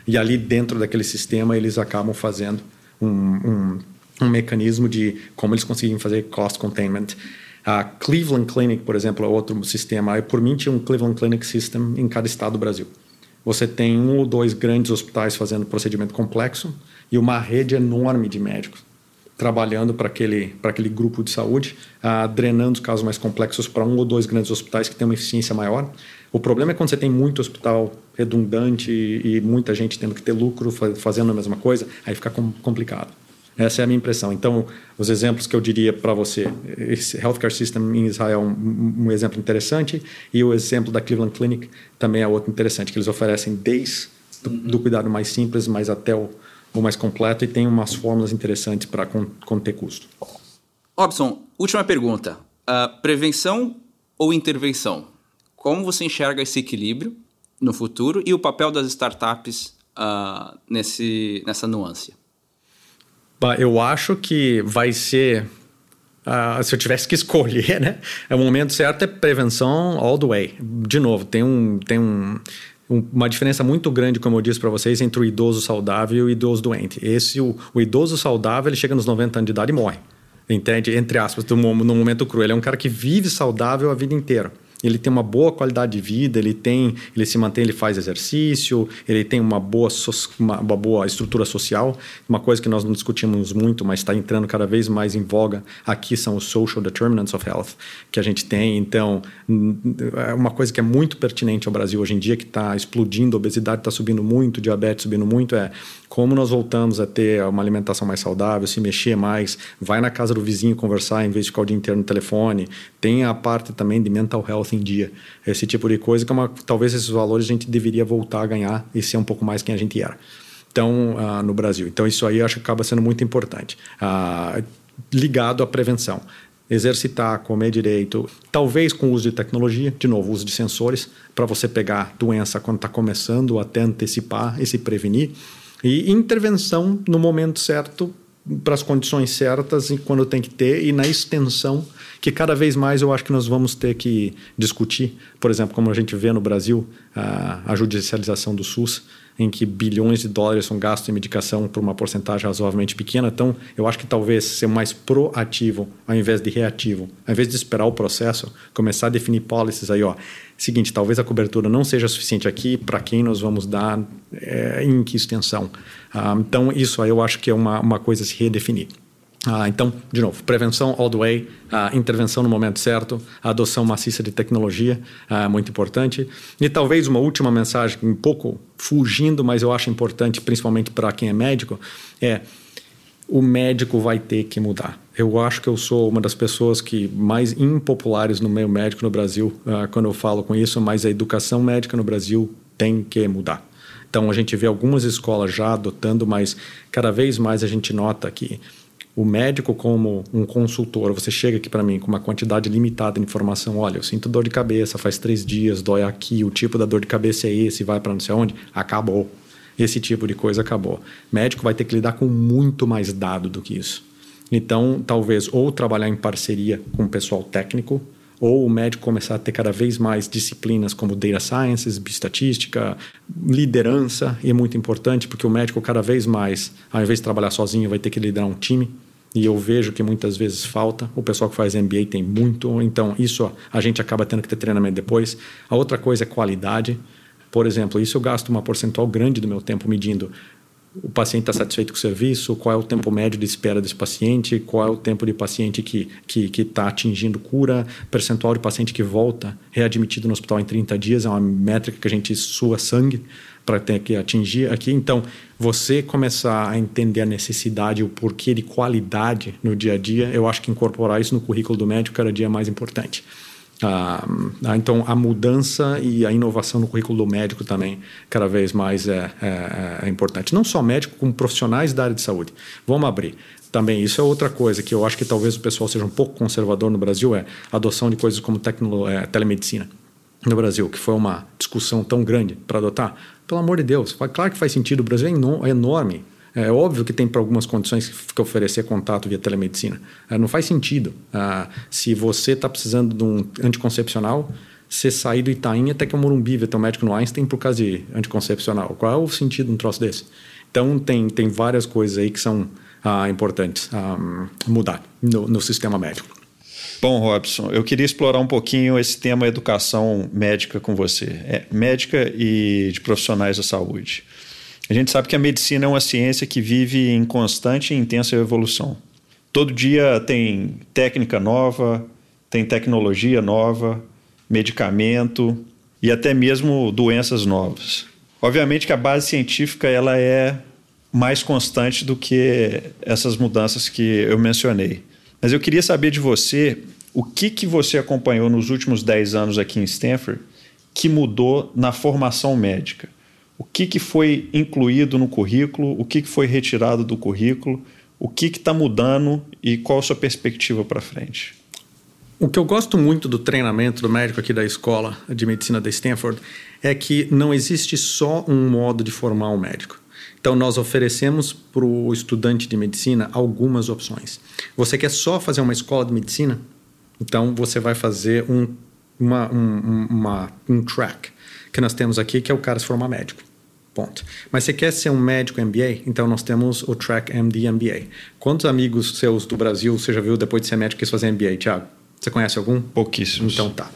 E ali dentro daquele sistema eles acabam fazendo um, um, um mecanismo de como eles conseguem fazer cost containment. A Cleveland Clinic, por exemplo, é outro sistema. Por mim, tinha um Cleveland Clinic System em cada estado do Brasil. Você tem um ou dois grandes hospitais fazendo procedimento complexo e uma rede enorme de médicos trabalhando para aquele, aquele grupo de saúde, uh, drenando os casos mais complexos para um ou dois grandes hospitais que têm uma eficiência maior. O problema é quando você tem muito hospital redundante e, e muita gente tendo que ter lucro fazendo a mesma coisa, aí fica com, complicado. Essa é a minha impressão. Então, os exemplos que eu diria para você, esse healthcare system em Israel é um, um, exemplo interessante e o exemplo da Cleveland Clinic também é outro interessante, que eles oferecem desde do, do cuidado mais simples, mas até o, ou mais completo e tem umas fórmulas interessantes para conter custo. Robson, última pergunta. Uh, prevenção ou intervenção? Como você enxerga esse equilíbrio no futuro e o papel das startups uh, nesse, nessa nuance? Eu acho que vai ser Uh, se eu tivesse que escolher, né? É o momento certo é prevenção all the way. De novo, tem um, tem um, uma diferença muito grande, como eu disse para vocês, entre o idoso saudável e o idoso doente. Esse, o, o, idoso saudável, ele chega nos 90 anos de idade e morre. Entende? Entre aspas, no, momento cru. Ele é um cara que vive saudável a vida inteira ele tem uma boa qualidade de vida, ele tem, ele se mantém, ele faz exercício, ele tem uma boa, uma, uma boa estrutura social. Uma coisa que nós não discutimos muito, mas está entrando cada vez mais em voga aqui são os social determinants of health que a gente tem. Então, é uma coisa que é muito pertinente ao Brasil hoje em dia, que está explodindo, a obesidade está subindo muito, diabetes subindo muito, é como nós voltamos a ter uma alimentação mais saudável, se mexer mais, vai na casa do vizinho conversar em vez de ficar o dia inteiro no telefone. Tem a parte também de mental health em dia. Esse tipo de coisa que é uma, talvez esses valores a gente deveria voltar a ganhar e ser um pouco mais quem a gente era. Então, uh, no Brasil. Então, isso aí acho que acaba sendo muito importante. Uh, ligado à prevenção exercitar, comer direito, talvez com o uso de tecnologia, de novo, uso de sensores, para você pegar doença quando está começando, até antecipar e se prevenir. E intervenção no momento certo, para as condições certas e quando tem que ter, e na extensão, que cada vez mais eu acho que nós vamos ter que discutir. Por exemplo, como a gente vê no Brasil, a, a judicialização do SUS em que bilhões de dólares são gastos em medicação por uma porcentagem razoavelmente pequena. Então, eu acho que talvez ser mais proativo ao invés de reativo, ao invés de esperar o processo, começar a definir policies aí, ó. Seguinte, talvez a cobertura não seja suficiente aqui, para quem nós vamos dar, é, em que extensão. Ah, então, isso aí eu acho que é uma, uma coisa a se redefinir. Ah, então, de novo, prevenção all the way, a intervenção no momento certo, adoção maciça de tecnologia, ah, muito importante. E talvez uma última mensagem, um pouco fugindo, mas eu acho importante, principalmente para quem é médico, é o médico vai ter que mudar. Eu acho que eu sou uma das pessoas que mais impopulares no meio médico no Brasil ah, quando eu falo com isso, mas a educação médica no Brasil tem que mudar. Então a gente vê algumas escolas já adotando, mas cada vez mais a gente nota que o médico como um consultor, você chega aqui para mim com uma quantidade limitada de informação, olha, eu sinto dor de cabeça, faz três dias, dói aqui, o tipo da dor de cabeça é esse, vai para não sei onde, acabou. Esse tipo de coisa acabou. Médico vai ter que lidar com muito mais dado do que isso. Então, talvez ou trabalhar em parceria com o pessoal técnico, ou o médico começar a ter cada vez mais disciplinas como data sciences, bioestatística, liderança, e é muito importante porque o médico cada vez mais, ao invés de trabalhar sozinho, vai ter que liderar um time. E eu vejo que muitas vezes falta. O pessoal que faz MBA tem muito, então isso a gente acaba tendo que ter treinamento depois. A outra coisa é qualidade. Por exemplo, isso eu gasto uma percentual grande do meu tempo medindo o paciente está satisfeito com o serviço, qual é o tempo médio de espera desse paciente, qual é o tempo de paciente que está que, que tá atingindo cura, percentual de paciente que volta readmitido no hospital em 30 dias, é uma métrica que a gente sua sangue para ter que atingir aqui. Então, você começar a entender a necessidade, o porquê de qualidade no dia a dia, eu acho que incorporar isso no currículo do médico cada dia é mais importante. Ah, ah, então, a mudança e a inovação no currículo do médico também, cada vez mais é, é, é, importante. Não só médico, como profissionais da área de saúde. Vamos abrir. Também, isso é outra coisa que eu acho que talvez o pessoal seja um pouco conservador no Brasil, é a adoção de coisas como tecno, é, telemedicina no Brasil, que foi uma discussão tão grande para adotar. Pelo amor de Deus, claro que faz sentido, o Brasil é, é enorme é óbvio que tem para algumas condições que oferecer contato via telemedicina. É, não faz sentido. Ah, se você está precisando de um anticoncepcional, você sair do Itaim até que o Morumbi ver teu médico no Einstein por causa de anticoncepcional. Qual é o sentido de um troço desse? Então, tem, tem várias coisas aí que são ah, importantes ah, mudar no, no sistema médico. Bom, Robson, eu queria explorar um pouquinho esse tema educação médica com você. É, médica e de profissionais da saúde. A gente sabe que a medicina é uma ciência que vive em constante e intensa evolução. Todo dia tem técnica nova, tem tecnologia nova, medicamento e até mesmo doenças novas. Obviamente que a base científica ela é mais constante do que essas mudanças que eu mencionei. Mas eu queria saber de você o que, que você acompanhou nos últimos 10 anos aqui em Stanford que mudou na formação médica o que, que foi incluído no currículo, o que, que foi retirado do currículo, o que está mudando e qual a sua perspectiva para frente. O que eu gosto muito do treinamento do médico aqui da escola de medicina da Stanford é que não existe só um modo de formar um médico. Então, nós oferecemos para o estudante de medicina algumas opções. Você quer só fazer uma escola de medicina? Então, você vai fazer um, uma, um, uma, um track que nós temos aqui, que é o cara se formar médico. Ponto. Mas você quer ser um médico MBA? Então nós temos o Track MD MBA. Quantos amigos seus do Brasil você já viu depois de ser médico quis fazer MBA, Thiago? Você conhece algum? Pouquíssimos. Então tá.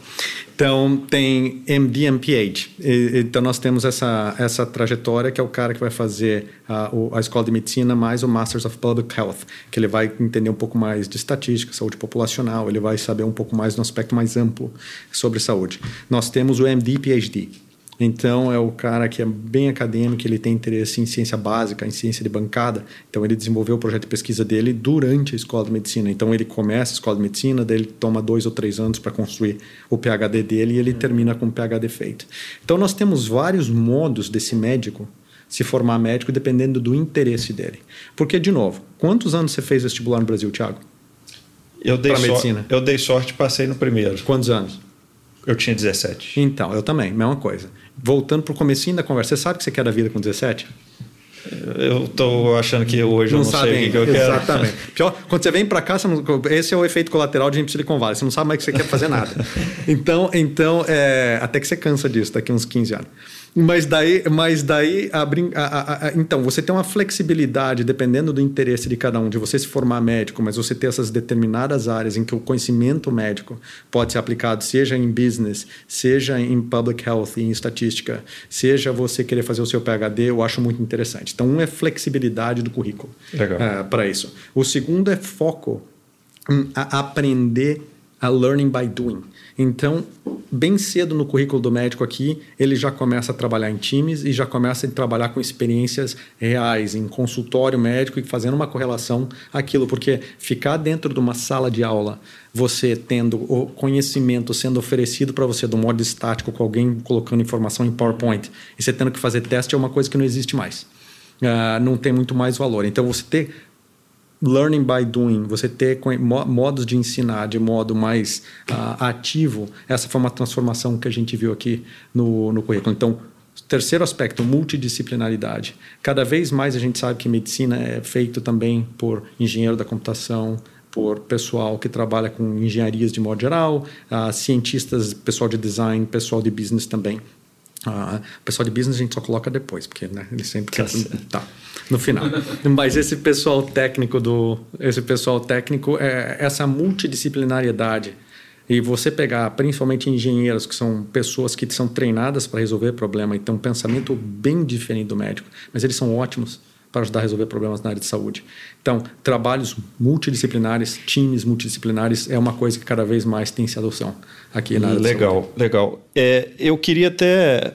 Então tem MD MPH. Então nós temos essa, essa trajetória que é o cara que vai fazer a, a escola de medicina mais o Masters of Public Health, que ele vai entender um pouco mais de estatística, saúde populacional, ele vai saber um pouco mais no aspecto mais amplo sobre saúde. Nós temos o MD PhD então é o cara que é bem acadêmico, ele tem interesse em ciência básica, em ciência de bancada. Então ele desenvolveu o projeto de pesquisa dele durante a escola de medicina. Então ele começa a escola de medicina, daí ele toma dois ou três anos para construir o PhD dele e ele termina com o PhD feito. Então nós temos vários modos desse médico se formar médico dependendo do interesse dele. Porque, de novo, quantos anos você fez vestibular no Brasil, Thiago? Eu dei, medicina. eu dei sorte e passei no primeiro. Quantos anos? Eu tinha 17. Então, eu também, mesma coisa voltando para o comecinho da conversa, você sabe o que você quer da vida com 17? Eu estou achando que hoje não eu não sei bem, o que eu quero. Exatamente. Pior, quando você vem para cá, não, esse é o efeito colateral de Silicon Valley. Você não sabe mais o que você quer fazer nada. então, então é, até que você cansa disso daqui uns 15 anos. Mas daí, mas daí a, a, a, então, você tem uma flexibilidade, dependendo do interesse de cada um, de você se formar médico, mas você ter essas determinadas áreas em que o conhecimento médico pode ser aplicado, seja em business, seja em public health, em estatística, seja você querer fazer o seu PhD, eu acho muito interessante. Então, um é flexibilidade do currículo uh, para isso. O segundo é foco em aprender a learning by doing. Então, bem cedo no currículo do médico aqui, ele já começa a trabalhar em times e já começa a trabalhar com experiências reais, em consultório médico e fazendo uma correlação aquilo, porque ficar dentro de uma sala de aula, você tendo o conhecimento sendo oferecido para você do modo estático, com alguém colocando informação em PowerPoint, e você tendo que fazer teste é uma coisa que não existe mais. Uh, não tem muito mais valor. Então, você ter learning by doing, você ter modos de ensinar de modo mais uh, ativo, essa foi uma transformação que a gente viu aqui no, no currículo. Então, Terceiro aspecto, multidisciplinaridade. Cada vez mais a gente sabe que medicina é feito também por engenheiro da computação, por pessoal que trabalha com engenharias de modo geral, uh, cientistas, pessoal de design, pessoal de business também. Uh, pessoal de business a gente só coloca depois, porque né, ele sempre tá, tá no final. Mas esse pessoal técnico do, esse pessoal técnico é essa multidisciplinariedade. E você pegar principalmente engenheiros, que são pessoas que são treinadas para resolver problema e têm um pensamento bem diferente do médico, mas eles são ótimos para ajudar a resolver problemas na área de saúde. Então, trabalhos multidisciplinares, times multidisciplinares é uma coisa que cada vez mais tem se adoção aqui na área legal, de saúde. Legal, legal. É, eu queria até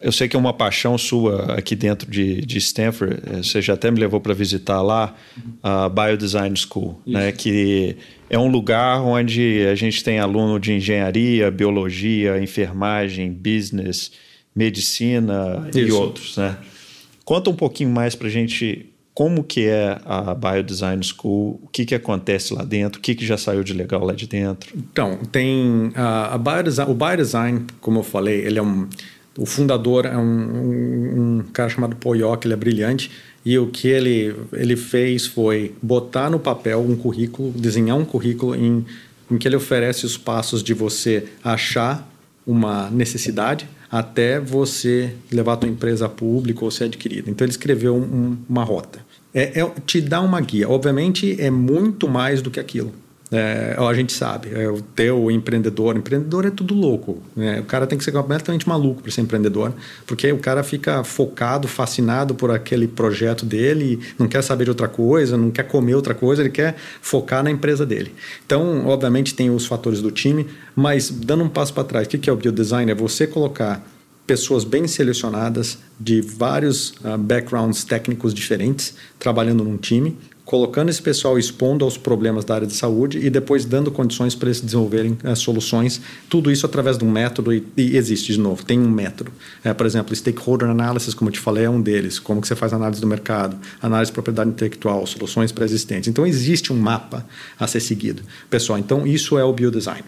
eu sei que é uma paixão sua aqui dentro de, de Stanford. É, você já até me levou para visitar lá a Biodesign School, né? Que é um lugar onde a gente tem aluno de engenharia, biologia, enfermagem, business, medicina Isso. e outros, né? Conta um pouquinho mais para a gente como que é a Biodesign School, o que, que acontece lá dentro, o que, que já saiu de legal lá de dentro. Então, tem a, a biodesign, o Biodesign, como eu falei, ele é um o fundador é um, um, um cara chamado Poyoc, ele é brilhante, e o que ele, ele fez foi botar no papel um currículo, desenhar um currículo em, em que ele oferece os passos de você achar uma necessidade até você levar a tua empresa a público ou ser adquirida. Então ele escreveu um, uma rota. É, é, te dá uma guia. Obviamente é muito mais do que aquilo. É, a gente sabe, é, o teu empreendedor, empreendedor é tudo louco. Né? O cara tem que ser completamente maluco para ser empreendedor, porque o cara fica focado, fascinado por aquele projeto dele, não quer saber de outra coisa, não quer comer outra coisa, ele quer focar na empresa dele. Então, obviamente, tem os fatores do time, mas dando um passo para trás, o que é o biodesign? É você colocar pessoas bem selecionadas de vários uh, backgrounds técnicos diferentes trabalhando num time colocando esse pessoal expondo aos problemas da área de saúde e depois dando condições para eles desenvolverem é, soluções. Tudo isso através de um método e, e existe de novo, tem um método. É, por exemplo, stakeholder analysis, como eu te falei, é um deles. Como que você faz análise do mercado, análise de propriedade intelectual, soluções pré-existentes. Então existe um mapa a ser seguido, pessoal. Então isso é o biodesign.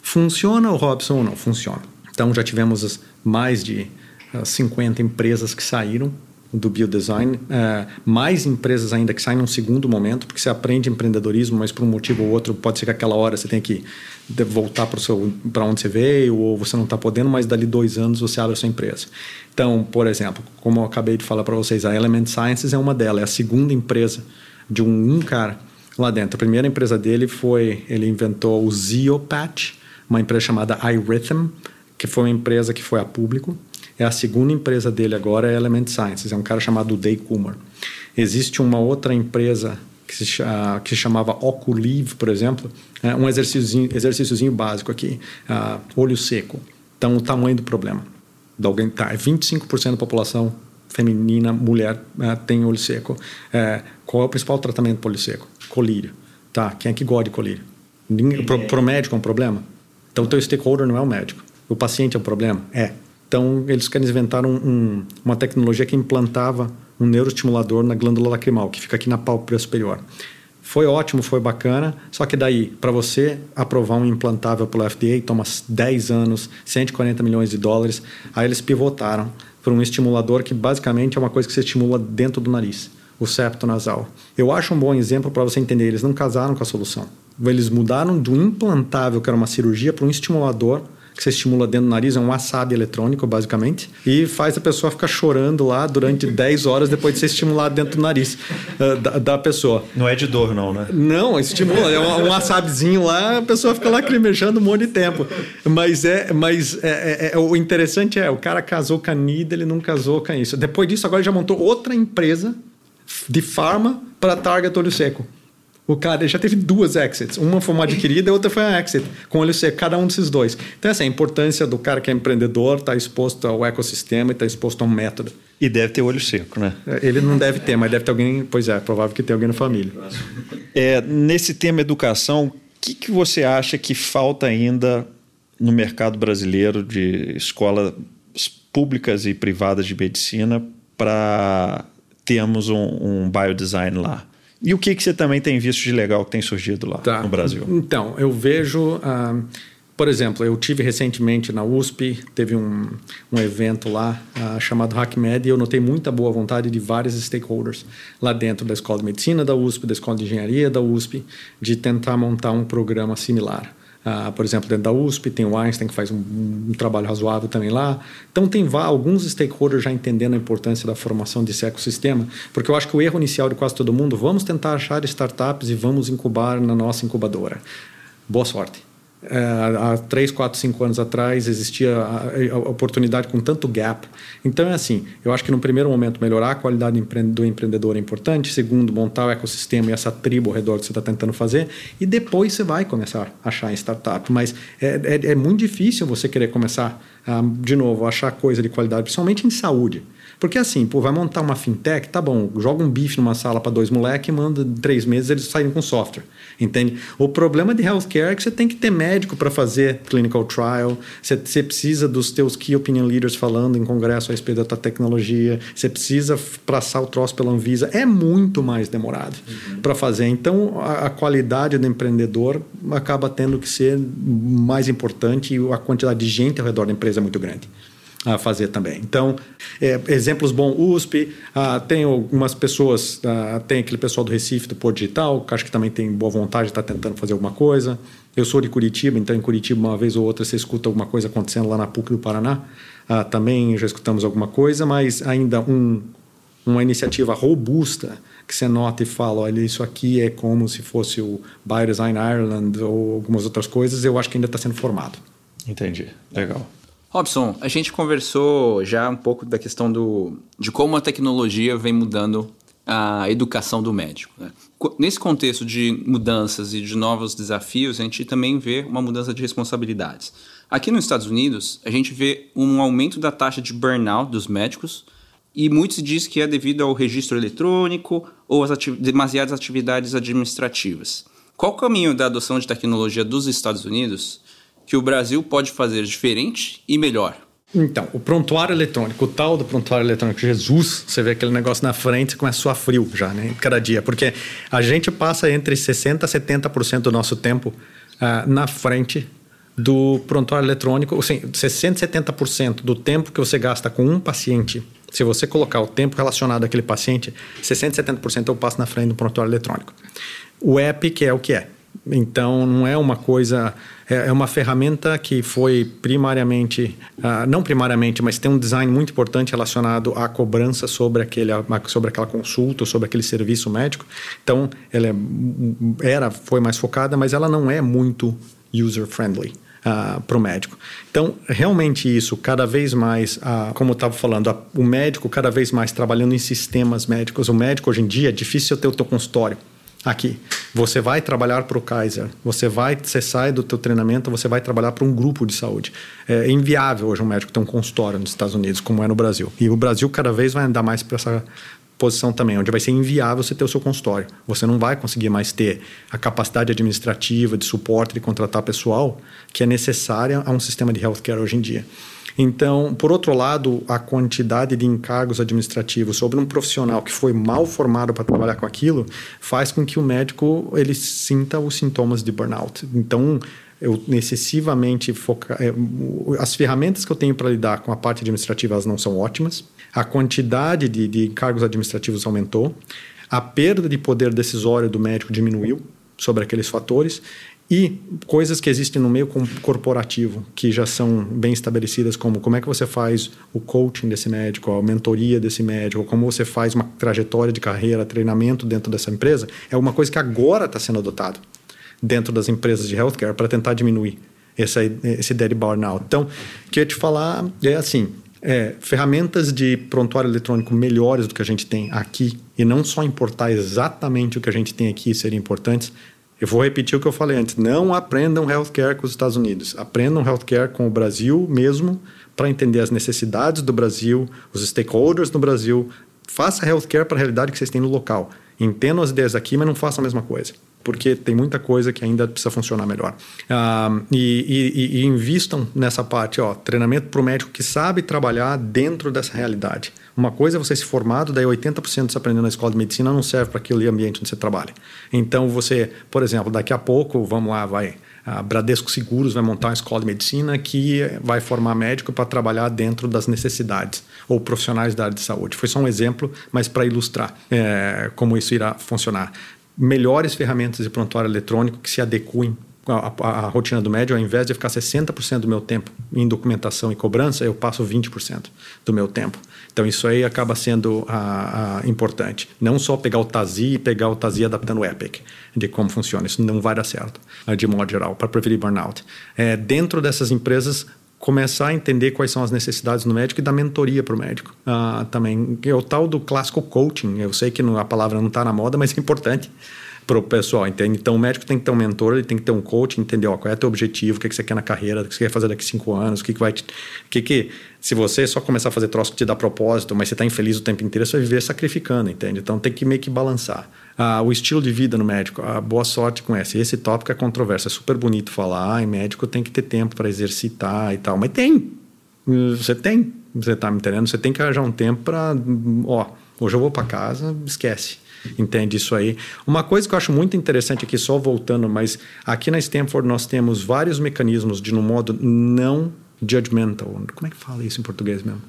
Funciona o Robson ou não? Funciona. Então já tivemos mais de 50 ah, empresas que saíram do biodesign, é, mais empresas ainda que saem num segundo momento, porque você aprende empreendedorismo, mas por um motivo ou outro pode ser que aquela hora você tenha que voltar para onde você veio ou você não está podendo, mas dali dois anos você abre a sua empresa. Então, por exemplo, como eu acabei de falar para vocês, a Element Sciences é uma delas, é a segunda empresa de um, um cara lá dentro. A primeira empresa dele foi, ele inventou o Zeopatch, uma empresa chamada iRhythm, que foi uma empresa que foi a público é a segunda empresa dele agora, é Element Sciences, é um cara chamado Day Kumar. Existe uma outra empresa que se, que se chamava Oculive, por exemplo, é um exercíciozinho, exercíciozinho básico aqui, uh, olho seco. Então, o tamanho do problema. De alguém, tá, 25% da população feminina, mulher, uh, tem olho seco. Uh, qual é o principal tratamento para olho seco? Colírio. Tá, quem é que gosta de colírio? Para o médico é um problema? Então, o teu stakeholder não é o médico. O paciente é um problema? É. Então, eles querem inventar um, um, uma tecnologia que implantava um neuroestimulador na glândula lacrimal, que fica aqui na pálpebra superior. Foi ótimo, foi bacana, só que daí, para você aprovar um implantável pelo FDA, toma 10 anos, 140 milhões de dólares. Aí eles pivotaram para um estimulador que basicamente é uma coisa que você estimula dentro do nariz, o septo nasal. Eu acho um bom exemplo para você entender, eles não casaram com a solução. Eles mudaram do implantável, que era uma cirurgia, para um estimulador que você estimula dentro do nariz, é um wasabi eletrônico, basicamente, e faz a pessoa ficar chorando lá durante 10 horas depois de ser estimulado dentro do nariz uh, da, da, pessoa. Não é de dor, não, né? Não, estimula. É um, um wasabizinho lá, a pessoa fica lacrimejando um monte de tempo. Mas é, mas é, é, é, o interessante é, o cara casou com a NIDA, ele não casou com isso. Depois disso, agora ele já montou outra empresa de farma para target olho seco. O cara já teve duas exits. Uma foi uma adquirida e outra foi uma exit. Com olho seco, cada um desses dois. Então, essa é a importância do cara que é empreendedor, está exposto ao ecossistema e está exposto a um método. E deve ter olho seco, né? É, ele não deve ter, mas deve ter alguém. Pois é, é provável que tenha alguém na família. É, nesse tema educação, o que, que você acha que falta ainda no mercado brasileiro de escolas públicas e privadas de medicina para termos um, um biodesign lá? E o que, que você também tem visto de legal que tem surgido lá tá. no Brasil? Então, eu vejo. Uh, Por exemplo, eu tive recentemente na USP, teve um, um evento lá uh, chamado HackMed e eu notei muita boa vontade de vários stakeholders lá dentro da Escola de Medicina da USP, da Escola de Engenharia da USP, de tentar montar um programa similar. Uh, por exemplo, dentro da USP tem o Einstein que faz um, um trabalho razoável também lá. Então tem alguns stakeholders já entendendo a importância da formação desse ecossistema, porque eu acho que o erro inicial de quase todo mundo, vamos tentar achar startups e vamos incubar na nossa incubadora. Boa sorte é, há 3, 4, 5 anos atrás existia a, a, oportunidade com tanto gap. Então é assim, eu acho que no primeiro momento melhorar a qualidade do empreendedor é importante, segundo, montar o ecossistema e essa tribo ao redor que você está tentando fazer, e depois você vai começar a achar em startup. Mas é, é, é muito difícil você querer começar, a, de novo, achar coisa de qualidade, principalmente em saúde. Porque assim, pô, vai montar uma fintech, tá bom, joga um bife numa sala para dois moleques e manda três meses eles saem com software, entende? O problema de healthcare é que você tem que ter médico para fazer clinical trial, você, você, precisa dos teus key opinion leaders falando em congresso a respeito da tua tecnologia, você precisa passar o troço pela Anvisa, é muito mais demorado uhum. para fazer. Então, a, a qualidade do empreendedor acaba tendo que ser mais importante e a quantidade de gente ao redor da empresa é muito grande a fazer também. Então, é, exemplos bons, USP, ah, tem algumas pessoas, ah, tem aquele pessoal do Recife, do Porto Digital, que acho que também tem boa vontade de estar tá tentando fazer alguma coisa. Eu sou de Curitiba, então em Curitiba, uma vez ou outra, você escuta alguma coisa acontecendo lá na PUC do Paraná. Ah, também já escutamos alguma coisa, mas ainda um, uma iniciativa robusta que você nota e fala, olha, isso aqui é como se fosse o Biodesign Ireland ou algumas outras coisas, eu acho que ainda está sendo formado. Entendi, legal. Robson, a gente conversou já um pouco da questão do, de como a tecnologia vem mudando a educação do médico. Né? Nesse contexto de mudanças e de novos desafios, a gente também vê uma mudança de responsabilidades. Aqui nos Estados Unidos, a gente vê um aumento da taxa de burnout dos médicos e muitos dizem que é devido ao registro eletrônico ou às ati demasiadas atividades administrativas. Qual o caminho da adoção de tecnologia dos Estados Unidos que o Brasil pode fazer diferente e melhor? Então, o prontuário eletrônico, o tal do prontuário eletrônico, Jesus, você vê aquele negócio na frente e começa a frio já, né? Cada dia. Porque a gente passa entre 60% a 70% do nosso tempo uh, na frente do prontuário eletrônico. Assim, 60%, 70% do tempo que você gasta com um paciente, se você colocar o tempo relacionado àquele paciente, 60%, 70% eu passo na frente do prontuário eletrônico. O app, que é o que é. Então, não é uma coisa. É, é uma ferramenta que foi primariamente. Uh, não primariamente, mas tem um design muito importante relacionado à cobrança sobre, aquele, sobre aquela consulta, sobre aquele serviço médico. Então, ela é, era, foi mais focada, mas ela não é muito user-friendly. Uh, para o médico. Então, realmente isso, cada vez mais, uh, como eu estava falando, uh, o médico cada vez mais trabalhando em sistemas médicos. O médico hoje em dia é difícil ter o teu consultório aqui. Você vai trabalhar para o Kaiser, você vai, você sai do teu treinamento, você vai trabalhar para um grupo de saúde. É inviável hoje um médico ter um consultório nos Estados Unidos, como é no Brasil. E o Brasil cada vez vai andar mais para essa posição também, onde vai ser inviável você ter o seu consultório. Você não vai conseguir mais ter a capacidade administrativa, de suporte, de contratar pessoal que é necessária a um sistema de healthcare hoje em dia. Então, por outro lado, a quantidade de encargos administrativos sobre um profissional que foi mal formado para trabalhar com aquilo faz com que o médico ele sinta os sintomas de burnout. Então, eu excessivamente focar. É, as ferramentas que eu tenho para lidar com a parte administrativa elas não são ótimas. A quantidade de, de encargos administrativos aumentou. A perda de poder decisório do médico diminuiu sobre aqueles fatores e coisas que existem no meio corporativo, que já são bem estabelecidas, como como é que você faz o coaching desse médico, a mentoria desse médico, como você faz uma trajetória de carreira, treinamento dentro dessa empresa, é uma coisa que agora está sendo adotado dentro das empresas de healthcare para tentar diminuir esse, esse dead burnout. Então, o que eu ia te falar é assim, é, ferramentas de prontuário eletrônico melhores do que a gente tem aqui, e não só importar exatamente o que a gente tem aqui seriam importantes, eu vou repetir o que eu falei antes. Não aprendam healthcare com os Estados Unidos. Aprendam healthcare com o Brasil mesmo para entender as necessidades do Brasil, os stakeholders no Brasil. Faça healthcare para a realidade que vocês têm no local. Entendam as ideias aqui, mas não façam a mesma coisa. Porque tem muita coisa que ainda precisa funcionar melhor. Ah, e, e, e, invistam nessa parte, ó, treinamento para o médico que sabe trabalhar dentro dessa realidade. Uma coisa é você se formado, daí 80% você aprendendo na escola de medicina não serve para aquele ambiente onde você trabalha. Então você, por exemplo, daqui a pouco, vamos lá, vai A Bradesco Seguros vai montar uma escola de medicina que vai formar médico para trabalhar dentro das necessidades ou profissionais da área de saúde. Foi só um exemplo, mas para ilustrar é, como isso irá funcionar. Melhores ferramentas de prontuário eletrônico que se adequem a, a, a, rotina do médico, ao invés de ficar 60% do meu tempo em documentação e cobrança, eu passo 20% do meu tempo. Então, isso aí acaba sendo a, importante. Não só pegar o TASI e pegar o TASI adaptando o Epic, de como funciona. Isso não vai dar certo, de modo geral, para prevenir burnout. É, dentro dessas empresas, começar a entender quais são as necessidades do médico e dar mentoria para o médico ah, também. É o tal do clássico coaching. Eu sei que a palavra não está na moda, mas é importante para o pessoal, entende? Então, o médico tem que ter um mentor, ele tem que ter um coach, entender ó, qual é o teu objetivo, o que, é que você quer na carreira, o que você quer fazer daqui cinco anos, o que, que vai... Te, que que, se você só começar a fazer troço que te dá propósito, mas você está infeliz o tempo inteiro, você vai viver sacrificando, entende? Então, tem que meio que balançar. Ah, o estilo de vida no médico, ah, boa sorte com esse. Esse tópico é controverso, é super bonito falar, em médico tem que ter tempo para exercitar e tal, mas tem, você tem, você está me entendendo? Você tem que arranjar um tempo para, ó, hoje eu vou para casa, esquece entende isso aí. Uma coisa que eu acho muito interessante aqui, só voltando, mas aqui na Stanford nós temos vários mecanismos de, no modo não judgmental. Como é que fala isso em português mesmo?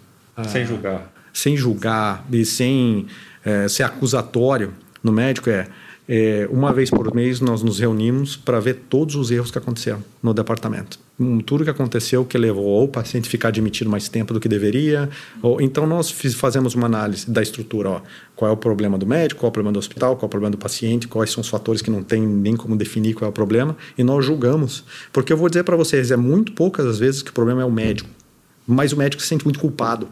Sem ah, julgar. Sem julgar e sem é, ser acusatório no médico é é, uma vez por mês nós nos reunimos para ver todos os erros que aconteceram no departamento. Um, tudo que aconteceu que levou o paciente ficar admitido mais tempo do que deveria. Ou, então nós fiz, fazemos uma análise da estrutura. Ó, qual é o problema do médico, qual é o problema do hospital, qual é o problema do paciente, quais são os fatores que não tem nem como definir qual é o problema. E nós julgamos. Porque eu vou dizer para vocês, é muito poucas as vezes que o problema é o médico. Mas o médico se sente muito culpado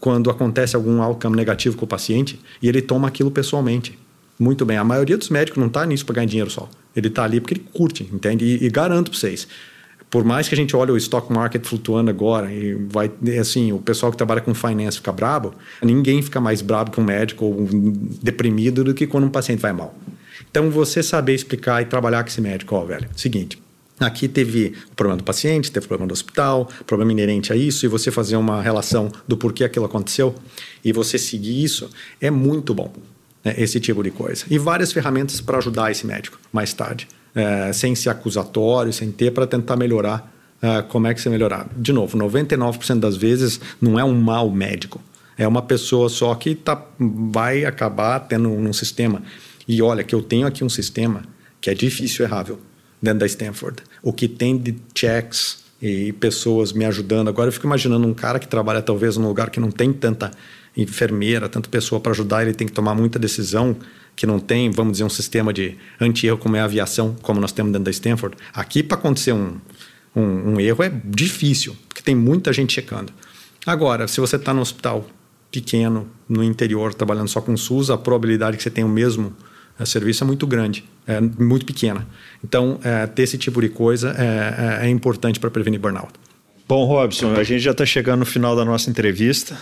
quando acontece algum outcome negativo com o paciente e ele toma aquilo pessoalmente. Muito bem. A maioria dos médicos não está nisso para ganhar dinheiro só. Ele está ali porque ele curte, entende? E, e garanto para vocês, por mais que a gente olhe o stock market flutuando agora e vai assim o pessoal que trabalha com finance fica brabo ninguém fica mais brabo com um médico ou deprimido do que quando um paciente vai mal então você saber explicar e trabalhar com esse médico ó velho seguinte Aqui teve o problema do paciente, teve o problema do hospital, problema inerente a isso, e você fazer uma relação do porquê aquilo aconteceu e você seguir isso é muito bom né, esse tipo de coisa. E várias ferramentas para ajudar esse médico mais tarde, é, sem ser acusatório, sem ter, para tentar melhorar é, como é que você melhorar. De novo, 99% das vezes não é um mau médico, é uma pessoa só que tá, vai acabar tendo um, um sistema. E olha, que eu tenho aqui um sistema que é difícil errável dentro da Stanford. O que tem de checks e pessoas me ajudando. Agora eu fico imaginando um cara que trabalha talvez num lugar que não tem tanta enfermeira, tanta pessoa para ajudar, ele tem que tomar muita decisão que não tem, vamos dizer, um sistema de anti-erro como é a aviação, como nós temos dentro da Stanford. Aqui, para acontecer um, um, um, erro, é difícil, porque tem muita gente checando. Agora, se você está no hospital pequeno, no interior, trabalhando só com SUS, a probabilidade que você tenha o mesmo é, serviço é muito grande, é muito pequena. Então, é, ter esse tipo de coisa é, é, é importante para prevenir burnout. Bom, Robson, a gente já está chegando no final da nossa entrevista.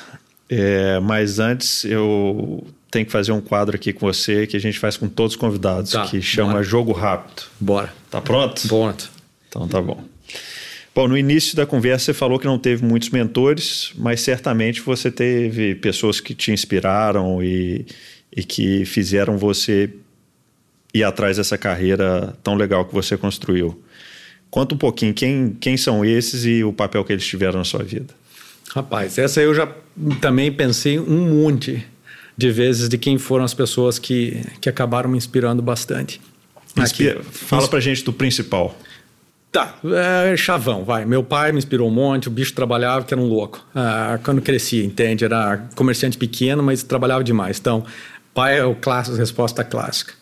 É, mas antes eu tenho que fazer um quadro aqui com você que a gente faz com todos os convidados, tá, que chama bora. Jogo Rápido. Bora. Tá pronto? Pronto. Então tá bom. Bom, no início da conversa você falou que não teve muitos mentores, mas certamente você teve pessoas que te inspiraram e, e que fizeram você ir atrás dessa carreira tão legal que você construiu. Conta um pouquinho quem, quem são esses e o papel que eles tiveram na sua vida. Rapaz, essa eu já também pensei um monte de vezes de quem foram as pessoas que, que acabaram me inspirando bastante. Inspira, Aqui, fala pra gente do principal. Tá, é, chavão, vai. Meu pai me inspirou um monte, o bicho trabalhava que era um louco. Ah, quando cresci, entende? Era comerciante pequeno, mas trabalhava demais. Então, pai é o clássico, resposta clássica.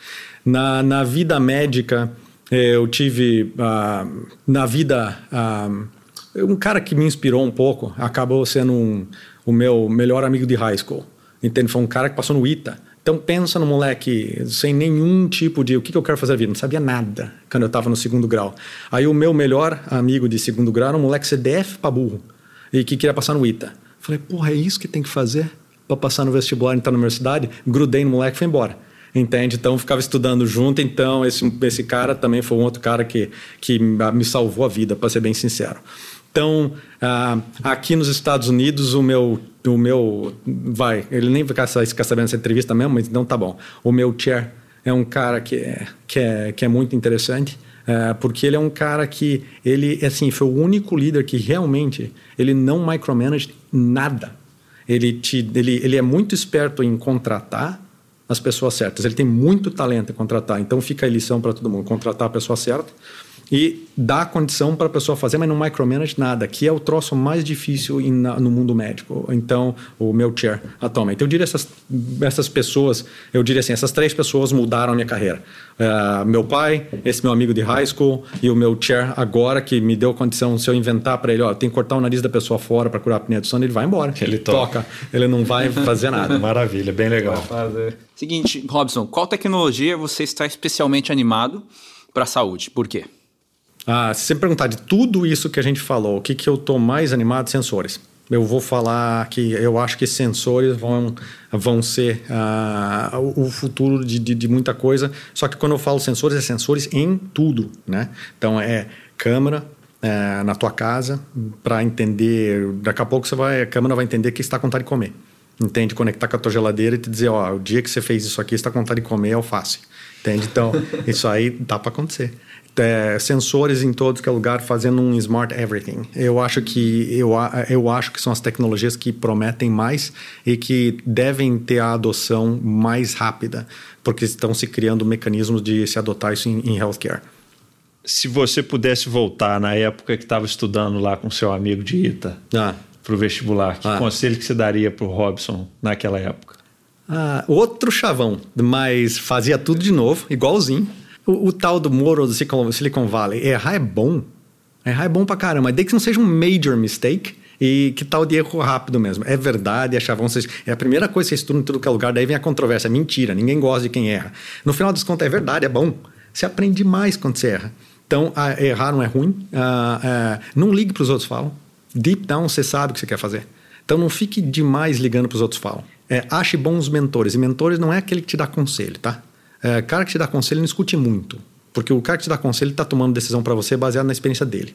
Na, na vida médica, eu tive. Ah, na vida. Ah, um cara que me inspirou um pouco acabou sendo um, o meu melhor amigo de high school. Entende? Foi um cara que passou no ITA. Então pensa no moleque sem nenhum tipo de o que, que eu quero fazer a vida. Não sabia nada quando eu estava no segundo grau. Aí o meu melhor amigo de segundo grau era um moleque CDF para burro e que queria passar no ITA. Falei, porra, é isso que tem que fazer para passar no vestibular e entrar na universidade? Grudei no moleque e fui embora entende? Então ficava estudando junto. Então esse, esse cara também foi um outro cara que, que me salvou a vida, para ser bem sincero. Então, ah, aqui nos Estados Unidos, o meu, o meu. Vai, ele nem ficar sabendo dessa entrevista mesmo, mas então tá bom. O meu chair é um cara que é, que é, que é muito interessante. É, porque ele é um cara que ele assim foi o único líder que realmente ele não micromanage nada. Ele te, ele, ele é muito esperto em contratar as pessoas certas. Ele tem muito talento em contratar. Então fica a lição para todo mundo: contratar a pessoa certa e dá condição para a pessoa fazer, mas não micromanage nada, que é o troço mais difícil in, no mundo médico. Então, o meu chair atualmente. Então, eu diria essas, essas pessoas, eu diria assim, essas três pessoas mudaram a minha carreira. Uh, meu pai, esse meu amigo de high school e o meu chair agora, que me deu condição, se eu inventar para ele, ó, tem que cortar o nariz da pessoa fora para curar a apneia do sono, ele vai embora. Ele toca. toca. Ele não vai fazer nada. Maravilha, bem legal. Seguinte, Robson, qual tecnologia você está especialmente animado para a saúde? Por quê? Ah, se você perguntar de tudo isso que a gente falou, o que, que eu estou mais animado? Sensores. Eu vou falar que eu acho que sensores vão, vão ser uh, o futuro de, de, de, muita coisa. Só que quando eu falo sensores, é sensores em tudo, né? Então é câmera é, na tua casa para entender. Daqui a pouco você vai, a câmera vai entender que está com vontade de comer. Entende? Conectar com a tua geladeira e te dizer, ó, o dia que você fez isso aqui, está com vontade de comer alface. Entende? Então, isso aí dá para acontecer é, sensores em todo que é lugar fazendo um smart everything. Eu acho que eu, eu acho que são as tecnologias que prometem mais e que devem ter a adoção mais rápida, porque estão se criando mecanismos de se adotar isso em, em healthcare. Se você pudesse voltar na época que estava estudando lá com seu amigo de Ita ah. para o vestibular, que ah. conselho que você daria para o Robson naquela época? Ah, outro chavão, mas fazia tudo de novo, igualzinho o, o tal do Moro do Silicon Valley, errar é bom. Errar é bom pra caramba. Desde que não seja um major mistake e que tal de erro rápido mesmo. É verdade, vão ser, é a primeira coisa que você estuda em todo que é lugar, daí vem a controvérsia. Mentira, ninguém gosta de quem erra. No final das contas, é verdade, é bom. Você aprende mais quando você erra. Então, errar não é ruim. Não ligue para os outros falam. Deep down, você sabe o que você quer fazer. Então, não fique demais ligando para os outros falam. É, ache bons mentores. E mentores não é aquele que te dá conselho, tá? É, cara que te dá conselho não escute muito. Porque o cara que te dá conselho está tomando decisão para você baseado na experiência dele.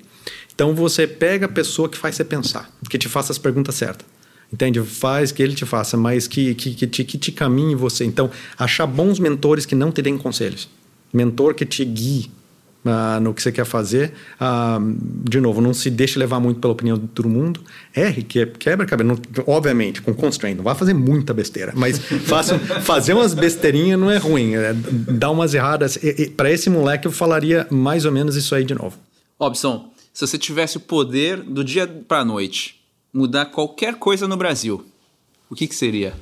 Então você pega a pessoa que faz você pensar, que te faça as perguntas certas. Entende? Faz que ele te faça, mas que, que, que, te, que te caminhe você. Então, achar bons mentores que não te deem conselhos. Mentor que te guie no que você quer fazer. Uh, de novo, não se deixe levar muito pela opinião de todo mundo. Erre, que, quebra cabeça. obviamente, com constraint. Não vai fazer muita besteira, mas faça, fazer umas besteirinhas não é ruim. É, dá umas erradas. Para esse moleque, eu falaria mais ou menos isso aí de novo. Robson, se você tivesse o poder do dia para a noite mudar qualquer coisa no Brasil, o que, que seria?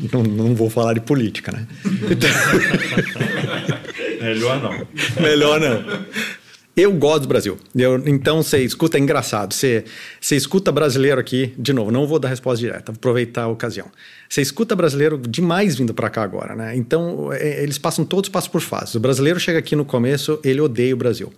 Não, não vou falar de política, né? Melhor não. Melhor não. Eu gosto do Brasil. Eu, então, você escuta, é engraçado. Você, você escuta brasileiro aqui, de novo, não vou dar resposta direta, vou aproveitar a ocasião. Você escuta brasileiro demais vindo para cá agora, né? Então, é, eles passam, todos passam por fases. O brasileiro chega aqui no começo, ele odeia o Brasil.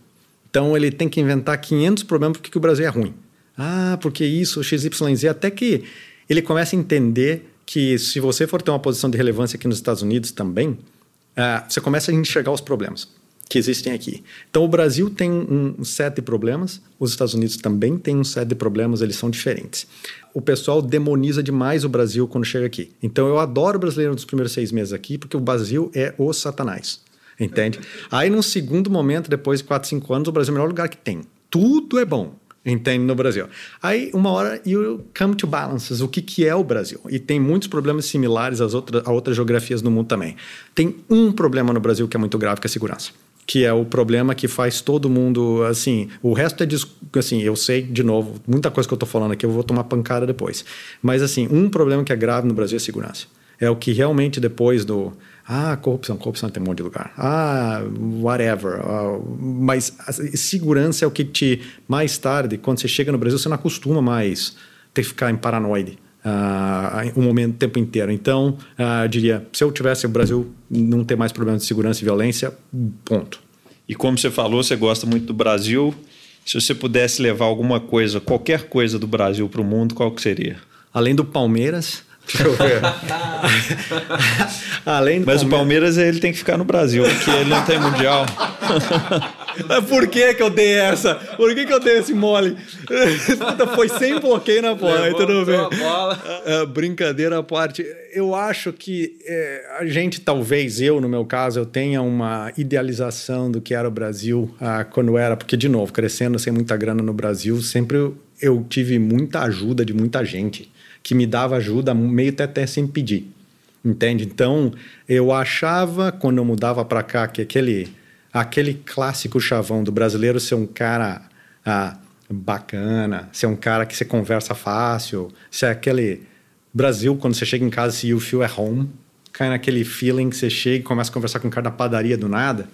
Então, ele tem que inventar 500 problemas porque que o Brasil é ruim. Ah, porque isso, XYZ, até que ele começa a entender que se você for ter uma posição de relevância aqui nos Estados Unidos também, uh, você começa a enxergar os problemas que existem aqui. Então, o Brasil tem um set de problemas, os Estados Unidos também têm um set de problemas, eles são diferentes. O pessoal demoniza demais o Brasil quando chega aqui. Então, eu adoro o brasileiro nos primeiros seis meses aqui, porque o Brasil é o satanás, entende? Aí, num segundo momento, depois de quatro, cinco anos, o Brasil é o melhor lugar que tem. Tudo é bom entende no Brasil. Aí uma hora you come to balances, o que que é o Brasil? E tem muitos problemas similares às outras a outras geografias do mundo também. Tem um problema no Brasil que é muito grave, que é a segurança. Que é o problema que faz todo mundo assim. O resto é assim, eu sei, de novo, muita coisa que eu estou falando aqui, eu vou tomar pancada depois. Mas assim, um problema que é grave no Brasil é segurança. É o que realmente depois do ah, corrupção, corrupção tem um monte de lugar. Ah, whatever. Uh, mas segurança é o que te, mais tarde, quando você chega no Brasil, você não acostuma mais ter que ficar em paranoide. Uh, um momento, o tempo inteiro. Então, uh, eu diria, se eu tivesse o Brasil não ter mais problemas de segurança e violência, ponto. E como você falou, você gosta muito do Brasil. Se você pudesse levar alguma coisa, qualquer coisa do Brasil para o mundo, qual que seria? Além do Palmeiras, Deixa eu ver. Além Mas Palmeiras... o Palmeiras ele tem que ficar no Brasil, porque ele não tem mundial. Por que, que eu dei essa? Por que, que eu dei esse mole? Foi sem bloqueio na bola, Levou, tudo bem. Brincadeira à parte. Eu acho que é, a gente, talvez eu, no meu caso, eu tenha uma idealização do que era o Brasil ah, quando era, porque, de novo, crescendo sem muita grana no Brasil, sempre eu, eu tive muita ajuda de muita gente que me dava ajuda meio até, sem pedir. Entende? Então, eu achava, quando eu mudava para cá, que aquele, aquele clássico chavão do brasileiro ser um cara ah, bacana, ser um cara que você conversa fácil, ser aquele Brasil, quando você chega em casa, se you feel at home, cai naquele feeling que você chega e começa a conversar com um cara da padaria do nada.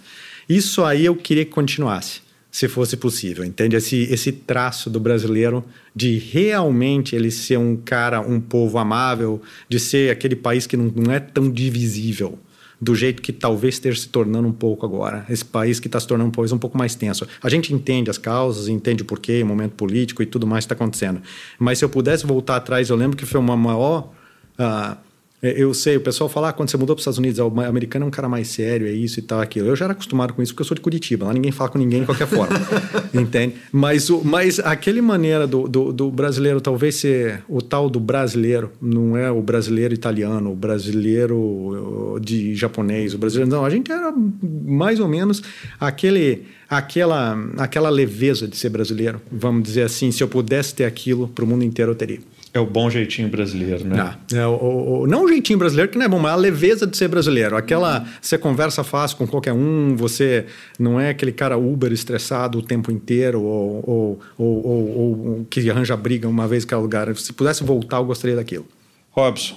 Isso aí eu queria que continuasse se fosse possível, entende? Esse, esse traço do brasileiro de realmente ele ser um cara, um povo amável, de ser aquele país que não, não é tão divisível do jeito que talvez esteja se tornando um pouco agora. Esse país que está se tornando um país um pouco mais tenso. A gente entende as causas, entende o porquê, o momento político e tudo mais que está acontecendo. Mas se eu pudesse voltar atrás, eu lembro que foi uma maior. Uh, eu sei, o pessoal fala, ah, quando você mudou para os Estados Unidos, o americano é um cara mais sério, é isso e tal, aquilo. Eu já era acostumado com isso porque eu sou de Curitiba, lá ninguém fala com ninguém de qualquer forma, entende? Mas, o, mas aquele maneira do, do, do, brasileiro, talvez ser o tal do brasileiro, não é o brasileiro italiano, o brasileiro de japonês, o brasileiro, não, a gente era mais ou menos aquele, aquela, aquela leveza de ser brasileiro, vamos dizer assim, se eu pudesse ter aquilo para o mundo inteiro, eu teria. É o bom jeitinho brasileiro, né? Não, é o, o, não o jeitinho brasileiro, que não é bom, mas a leveza de ser brasileiro. Aquela. Uhum. Você conversa fácil com qualquer um, você não é aquele cara Uber estressado o tempo inteiro, ou, ou, ou, ou que arranja briga uma vez que é lugar. Se pudesse voltar, eu gostaria daquilo. Robson,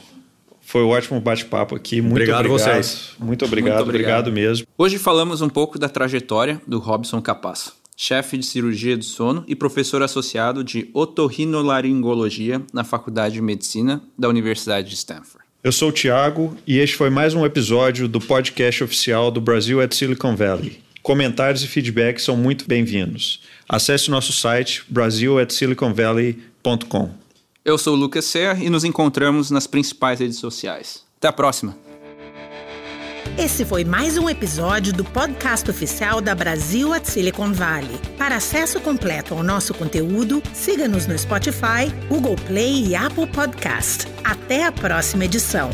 foi um ótimo bate-papo aqui. Muito obrigado, obrigado vocês. Muito obrigado, Muito obrigado, obrigado mesmo. Hoje falamos um pouco da trajetória do Robson Capasso chefe de cirurgia do sono e professor associado de otorrinolaringologia na Faculdade de Medicina da Universidade de Stanford. Eu sou o Tiago e este foi mais um episódio do podcast oficial do Brasil at Silicon Valley. Comentários e feedback são muito bem-vindos. Acesse nosso site brasil@siliconvalley.com. Eu sou o Lucas Serra e nos encontramos nas principais redes sociais. Até a próxima! Esse foi mais um episódio do podcast oficial da Brasil at Silicon Valley. Para acesso completo ao nosso conteúdo, siga-nos no Spotify, Google Play e Apple Podcast. Até a próxima edição.